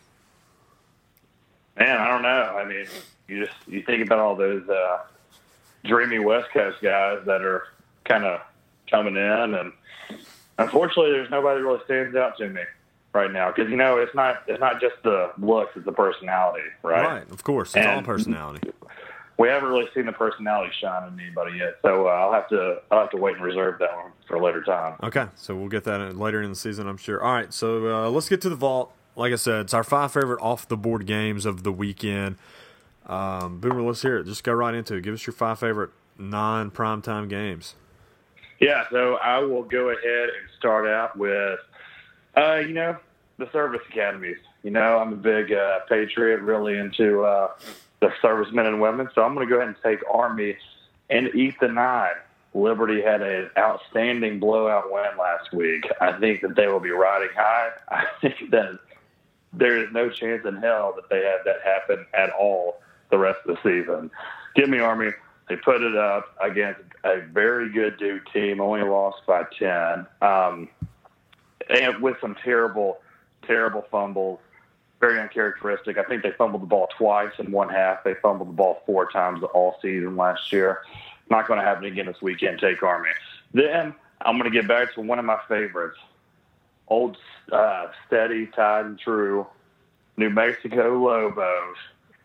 Man, I don't know. I mean, you just you think about all those uh, dreamy West Coast guys that are kind of coming in, and unfortunately, there's nobody that really stands out to me right now because you know it's not it's not just the looks, it's the personality, right? Right, of course, it's and, all personality. we haven't really seen the personality shine in anybody yet. So uh, I'll have to I'll have to wait and reserve that one for a later time. Okay, so we'll get that later in the season, I'm sure. All right, so uh, let's get to the vault. Like I said, it's our five favorite off the board games of the weekend. Um, Boomer, let's hear it. Just go right into it. Give us your five favorite non primetime games. Yeah, so I will go ahead and start out with, uh, you know, the service academies. You know, I'm a big uh, patriot, really into uh, the servicemen and women. So I'm going to go ahead and take Army and eat the nine. Liberty had an outstanding blowout win last week. I think that they will be riding high. I think that there is no chance in hell that they have that happen at all the rest of the season. Give me Army. They put it up against a very good Duke team, only lost by 10, um, and with some terrible, terrible fumbles. Very uncharacteristic. I think they fumbled the ball twice in one half. They fumbled the ball four times all season last year. Not going to happen again this weekend. Take Army. Then I'm going to get back to one of my favorites, old uh, steady, tied and true, New Mexico Lobos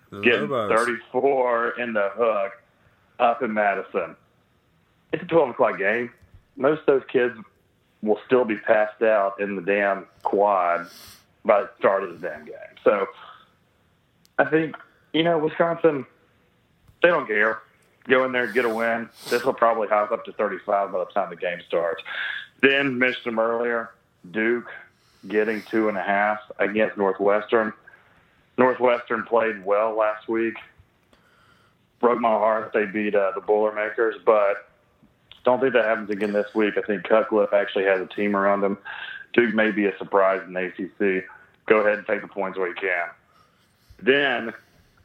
The getting Lobos. 34 in the hook up in Madison. It's a 12 o'clock game. Most of those kids will still be passed out in the damn quad by the start of the damn game. So I think, you know, Wisconsin, they don't care. Go in there, get a win. This will probably hop up to 35 by the time the game starts. Then, mentioned them earlier, Duke getting two and a half against Northwestern. Northwestern played well last week. Broke my heart. They beat uh, the Boilermakers, but don't think that happens again this week. I think Cutcliffe actually has a team around him. Duke may be a surprise in the ACC. Go ahead and take the points where you can. Then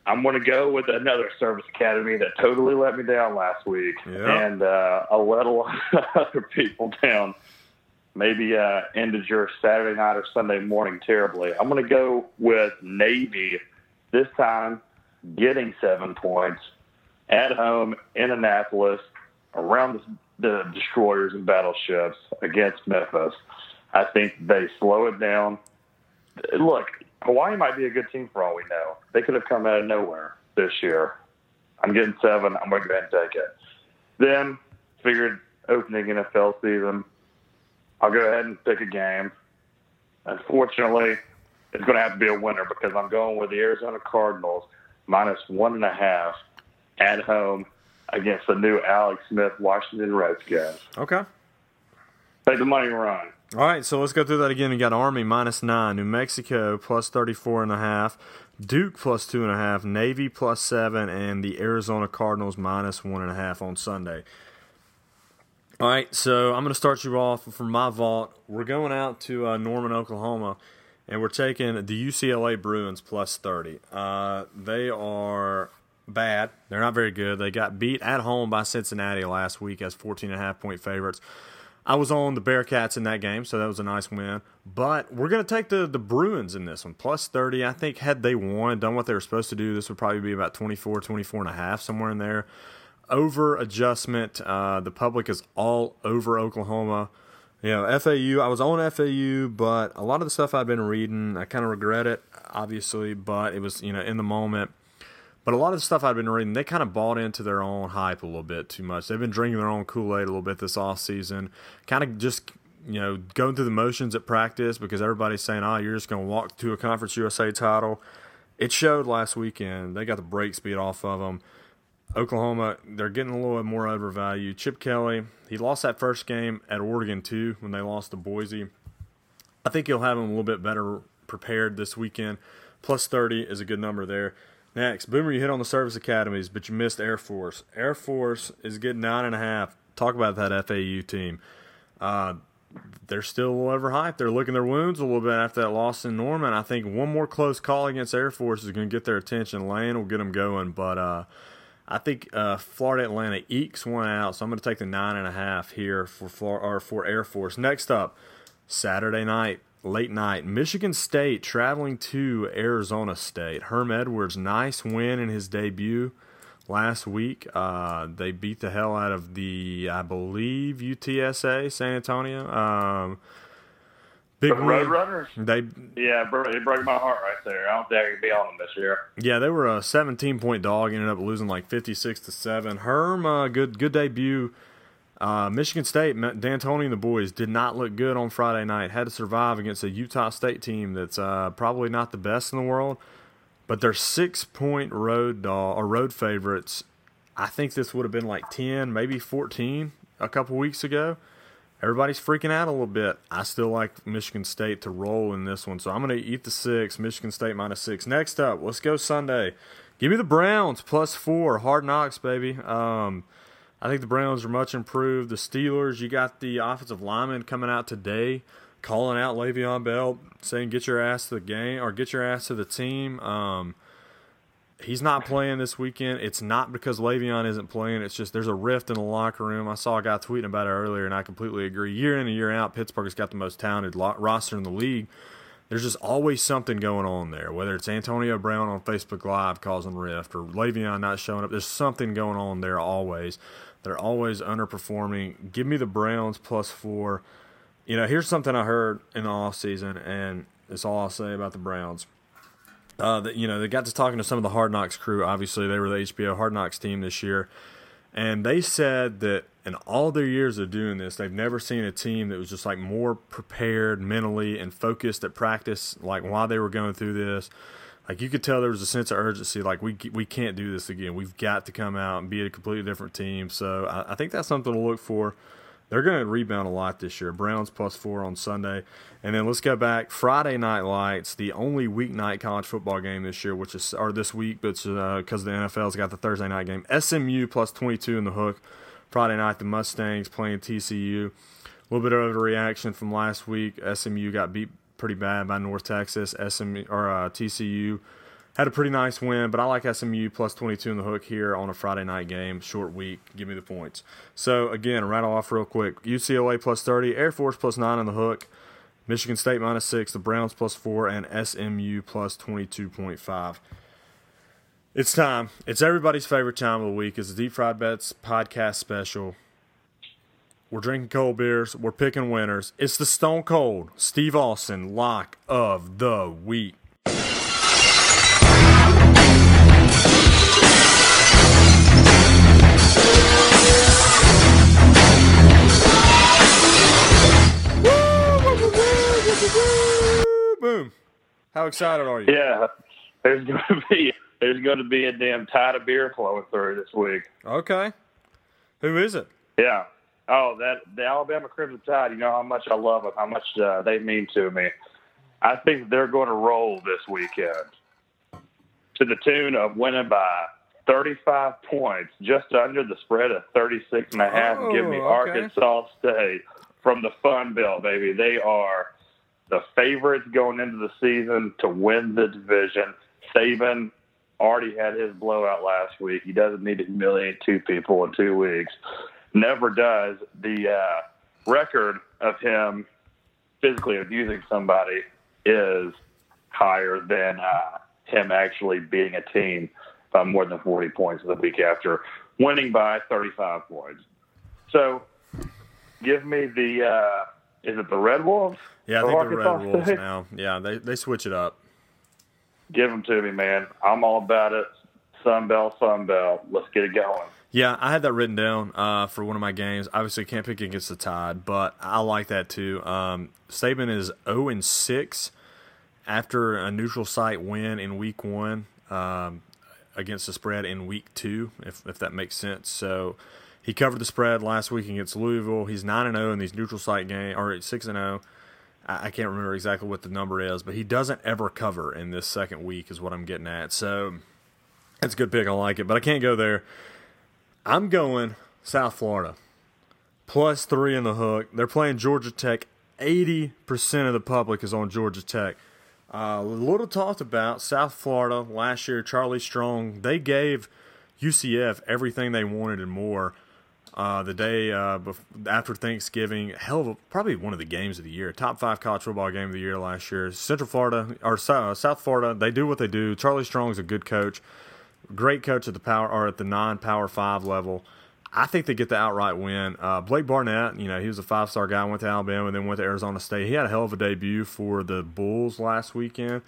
I'm going to go with another service academy that totally let me down last week, Yeah. and uh, I'll let a lot of other people down. Maybe uh, ended your Saturday night or Sunday morning terribly. I'm going to go with Navy this time, getting seven points at home in Annapolis around the, the destroyers and battleships against Memphis. I think they slow it down. Look, Hawaii might be a good team for all we know. They could have come out of nowhere this year. I'm getting seven. I'm going to go ahead and take it. Then, figured opening NFL season, I'll go ahead and pick a game. Unfortunately, it's going to have to be a winner because I'm going with the Arizona Cardinals minus one and a half at home against the new Alex Smith Washington Redskins. Okay. Take the money run. All right, so let's go through that again. We got Army minus nine, New Mexico plus 34 and a half, Duke plus two and a half, Navy plus seven, and the Arizona Cardinals minus one and a half on Sunday. All right, so I'm going to start you off from my vault. We're going out to uh, Norman, Oklahoma, and we're taking the UCLA Bruins plus 30. Uh, they are bad. They're not very good. They got beat at home by Cincinnati last week as 14 and a half point favorites. I was on the Bearcats in that game, so that was a nice win. But we're going to take the, the Bruins in this one, plus 30. I think had they won, done what they were supposed to do, this would probably be about 24, 24 and a half, somewhere in there. Over adjustment. Uh, the public is all over Oklahoma. You know, FAU, I was on FAU, but a lot of the stuff I've been reading, I kind of regret it, obviously, but it was, you know, in the moment. But a lot of the stuff I've been reading, they kind of bought into their own hype a little bit too much. They've been drinking their own Kool Aid a little bit this off season, kind of just you know going through the motions at practice because everybody's saying, "Oh, you're just going to walk to a Conference USA title." It showed last weekend. They got the break speed off of them. Oklahoma, they're getting a little bit more overvalued. Chip Kelly, he lost that first game at Oregon too when they lost to Boise. I think he'll have them a little bit better prepared this weekend. Plus 30 is a good number there. Next, Boomer, you hit on the service academies, but you missed Air Force. Air Force is getting nine and a half. Talk about that FAU team. Uh, they're still a little overhyped. They're licking their wounds a little bit after that loss in Norman. I think one more close call against Air Force is going to get their attention. Lane will get them going, but uh, I think uh, Florida Atlantic ekes one out, so I'm going to take the nine and a half here for Flor- or for Air Force. Next up, Saturday night, late night, Michigan State traveling to Arizona State. Herm Edwards, nice win in his debut last week. Uh, they beat the hell out of the, I believe, UTSA San Antonio. Um, Big The. Roadrunners. They Yeah, it broke, my heart right there. I don't think I could be on them this year. yeah they were a 17 point dog. Ended up losing like 56 to seven. Herm uh, good good debut. Uh, Michigan State, Dantonio and the boys did not look good on Friday night. Had to survive against a Utah State team that's uh, probably not the best in the world, but they're six point road dog or road favorites. I think this would have been like 10, maybe 14 a couple weeks ago. Everybody's freaking out a little bit. I still like Michigan State to roll in this one, so I'm going to eat the six. Michigan State minus six. Next up, let's go Sunday. Give me the Browns plus four. Hard knocks, baby. Um, I think the Browns are much improved. The Steelers, you got the offensive lineman coming out today, calling out Le'Veon Bell, saying get your ass to the game or get your ass to the team. Um, he's not playing this weekend. It's not because Le'Veon isn't playing. It's just there's a rift in the locker room. I saw a guy tweeting about it earlier, and I completely agree. Year in and year out, Pittsburgh's got the most talented roster in the league. There's just always something going on there. Whether it's Antonio Brown on Facebook Live causing rift or Le'Veon not showing up, there's something going on there always. They're always underperforming. Give me the Browns plus four. You know, here's something I heard in the offseason, and that's all I'll say about the Browns. Uh, that you know, they got to talking to some of the Hard Knocks crew. Obviously, they were the HBO Hard Knocks team this year, and they said that in all their years of doing this, they've never seen a team that was just like more prepared mentally and focused at practice, like while they were going through this. Like you could tell there was a sense of urgency. Like we we can't do this again. We've got to come out and be a completely different team. So I, I think that's something to look for. They're going to rebound a lot this year. Browns plus four on Sunday. And then let's go back. Friday Night Lights, the only weeknight college football game this year, which is, or this week, but because uh, the NFL's got the Thursday night game. SMU plus 22 in the hook. Friday night, the Mustangs playing TCU. A little bit of a reaction from last week. SMU got beat pretty bad by North Texas. SMU, or uh, TCU had a pretty nice win, but I like SMU plus 22 in the hook here on a Friday night game, short week. Give me the points. So, again, rattle off real quick UCLA plus 30, Air Force plus 9 in the hook, Michigan State minus 6, the Browns plus 4, and SMU plus 22.5. It's time. It's everybody's favorite time of the week. It's the Deep Fried Bets podcast special. We're drinking cold beers. We're picking winners. It's the Stone Cold Steve Austin lock of the week. Boom. How excited are you? Yeah, there's going to be there's going to be a damn tide of beer flowing through this week. Okay. Who is it? Yeah. Oh, that the Alabama Crimson Tide. You know how much I love them, how much uh, they mean to me. I think they're going to roll this weekend to the tune of winning by 35 points, just under the spread of 36 and a half. Oh, Give me okay. Arkansas State from the Fun Belt, baby. They are the favorites going into the season to win the division. Saban already had his blowout last week. He doesn't need to humiliate two people in two weeks. Never does. The uh, record of him physically abusing somebody is higher than uh, him actually beating a team by more than 40 points the week after winning by 35 points. So give me the, uh, is it the Red Wolves? Yeah, I think the Red Arkansas Wolves State? now. Yeah, they, they switch it up. Give them to me, man. I'm all about it. Sun Belt, Sun Belt. Let's get it going. Yeah, I had that written down uh, for one of my games. Obviously, can't pick against the Tide, but I like that too. Um, Saban is 0 and 6 after a neutral site win in Week One um, against the spread in Week Two, if if that makes sense. So he covered the spread last week against Louisville. He's 9 and 0 in these neutral site games, or 6 and 0. I I can't remember exactly what the number is, but he doesn't ever cover in this second week, is what I'm getting at. So that's a good pick. I like it, but I can't go there. I'm going South Florida. Plus three in the hook. They're playing Georgia Tech. 80% of the public is on Georgia Tech. Uh, little talked about South Florida last year. Charlie Strong, they gave UCF everything they wanted and more. Uh, the day uh, after Thanksgiving, hell of a, probably one of the games of the year, top five college football game of the year last year. Central Florida or Sou- South Florida, they do what they do. Charlie Strong's a good coach great coach at the power or at the non-power five level. I think they get the outright win. Uh, Blake Barnett, you know, he was a five star guy, went to Alabama, and then went to Arizona State. He had a hell of a debut for the Bulls last weekend.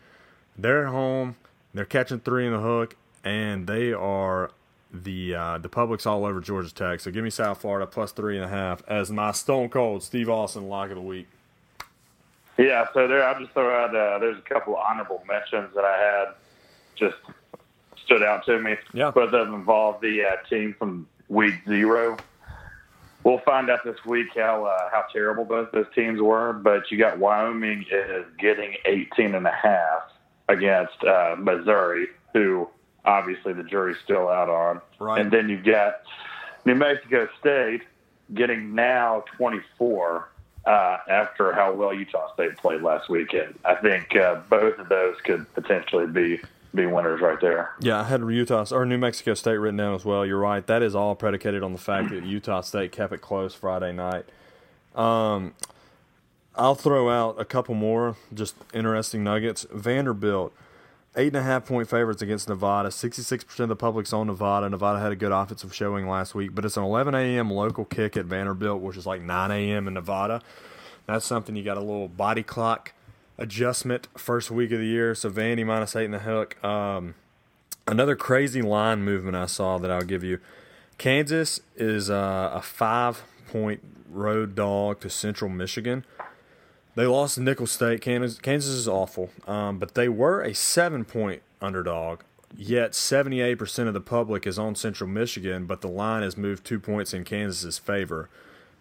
They're at home, they're catching three in the hook, and they are the uh, the public's all over Georgia Tech. So give me South Florida plus three and a half as my Stone Cold Steve Austin lock of the week. Yeah, so there I'll just throw out uh, there's a couple of honorable mentions that I had just stood out to me. Yeah. Both of them involve the uh, team from week zero. We'll find out this week how uh, how terrible both those teams were, but you got Wyoming is getting 18 and a half against uh, Missouri, who obviously the jury's still out on. Right. And then you've got New Mexico State getting now 24 uh, after how well Utah State played last weekend. I think uh, both of those could potentially be be winners right there. Yeah, I had Utah or New Mexico State written down as well. You're right. That is all predicated on the fact that Utah State kept it close Friday night. Um, I'll throw out a couple more just interesting nuggets. Vanderbilt, eight and a half point favorites against Nevada. Sixty-six percent of the public's on Nevada. Nevada had a good offensive showing last week, but it's an 11 a.m. local kick at Vanderbilt, which is like 9 a.m. in Nevada. That's something you got a little body clock adjustment first week of the year. So Vandy minus eight in the hook. Um, another crazy line movement I saw that I'll give you. Kansas is uh, a five point road dog to Central Michigan. They lost to Nicholls State. Kansas, Kansas is awful, um, but they were a seven point underdog. Yet 78% of the public is on Central Michigan, but the line has moved two points in Kansas's favor.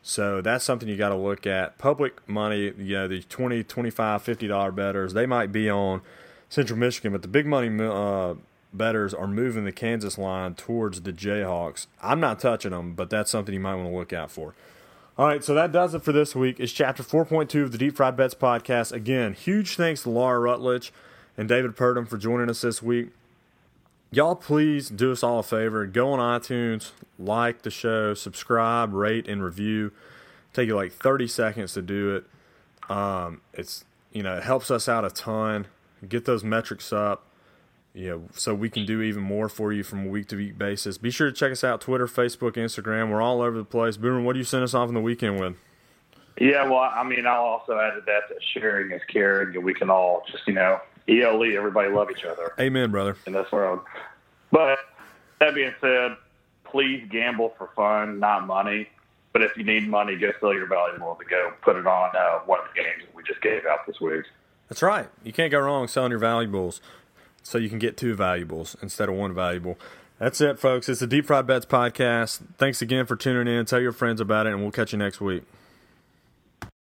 So that's something you got to look at. Public money, you know, the 20, 25, 50 dollar betters, they might be on Central Michigan, but the big money uh, betters are moving the Kansas line towards the Jayhawks. I'm not touching them, but that's something you might want to look out for. All right, so that does it for this week. It's chapter 4.2 of the Deep Fried Bets podcast. Again, huge thanks to Laura Rutledge and David Purdum for joining us this week. Y'all, please do us all a favor. Go on iTunes, like the show, subscribe, rate, and review. Take you like 30 seconds to do it. Um, it's you know it helps us out a ton. Get those metrics up, you know, so we can do even more for you from a week to week basis. Be sure to check us out Twitter, Facebook, Instagram. We're all over the place. Boomer, what do you send us off in the weekend with? Yeah, well, I mean, I'll also add to that that sharing is caring, and we can all just, you know, ELE, everybody love each other Amen, brother. in this world. But that being said, please gamble for fun, not money. But if you need money, go sell your valuables and go put it on uh, one of the games that we just gave out this week. That's right. You can't go wrong selling your valuables so you can get two valuables instead of one valuable. That's it, folks. It's the Deep Fried Bets podcast. Thanks again for tuning in. Tell your friends about it, and we'll catch you next week.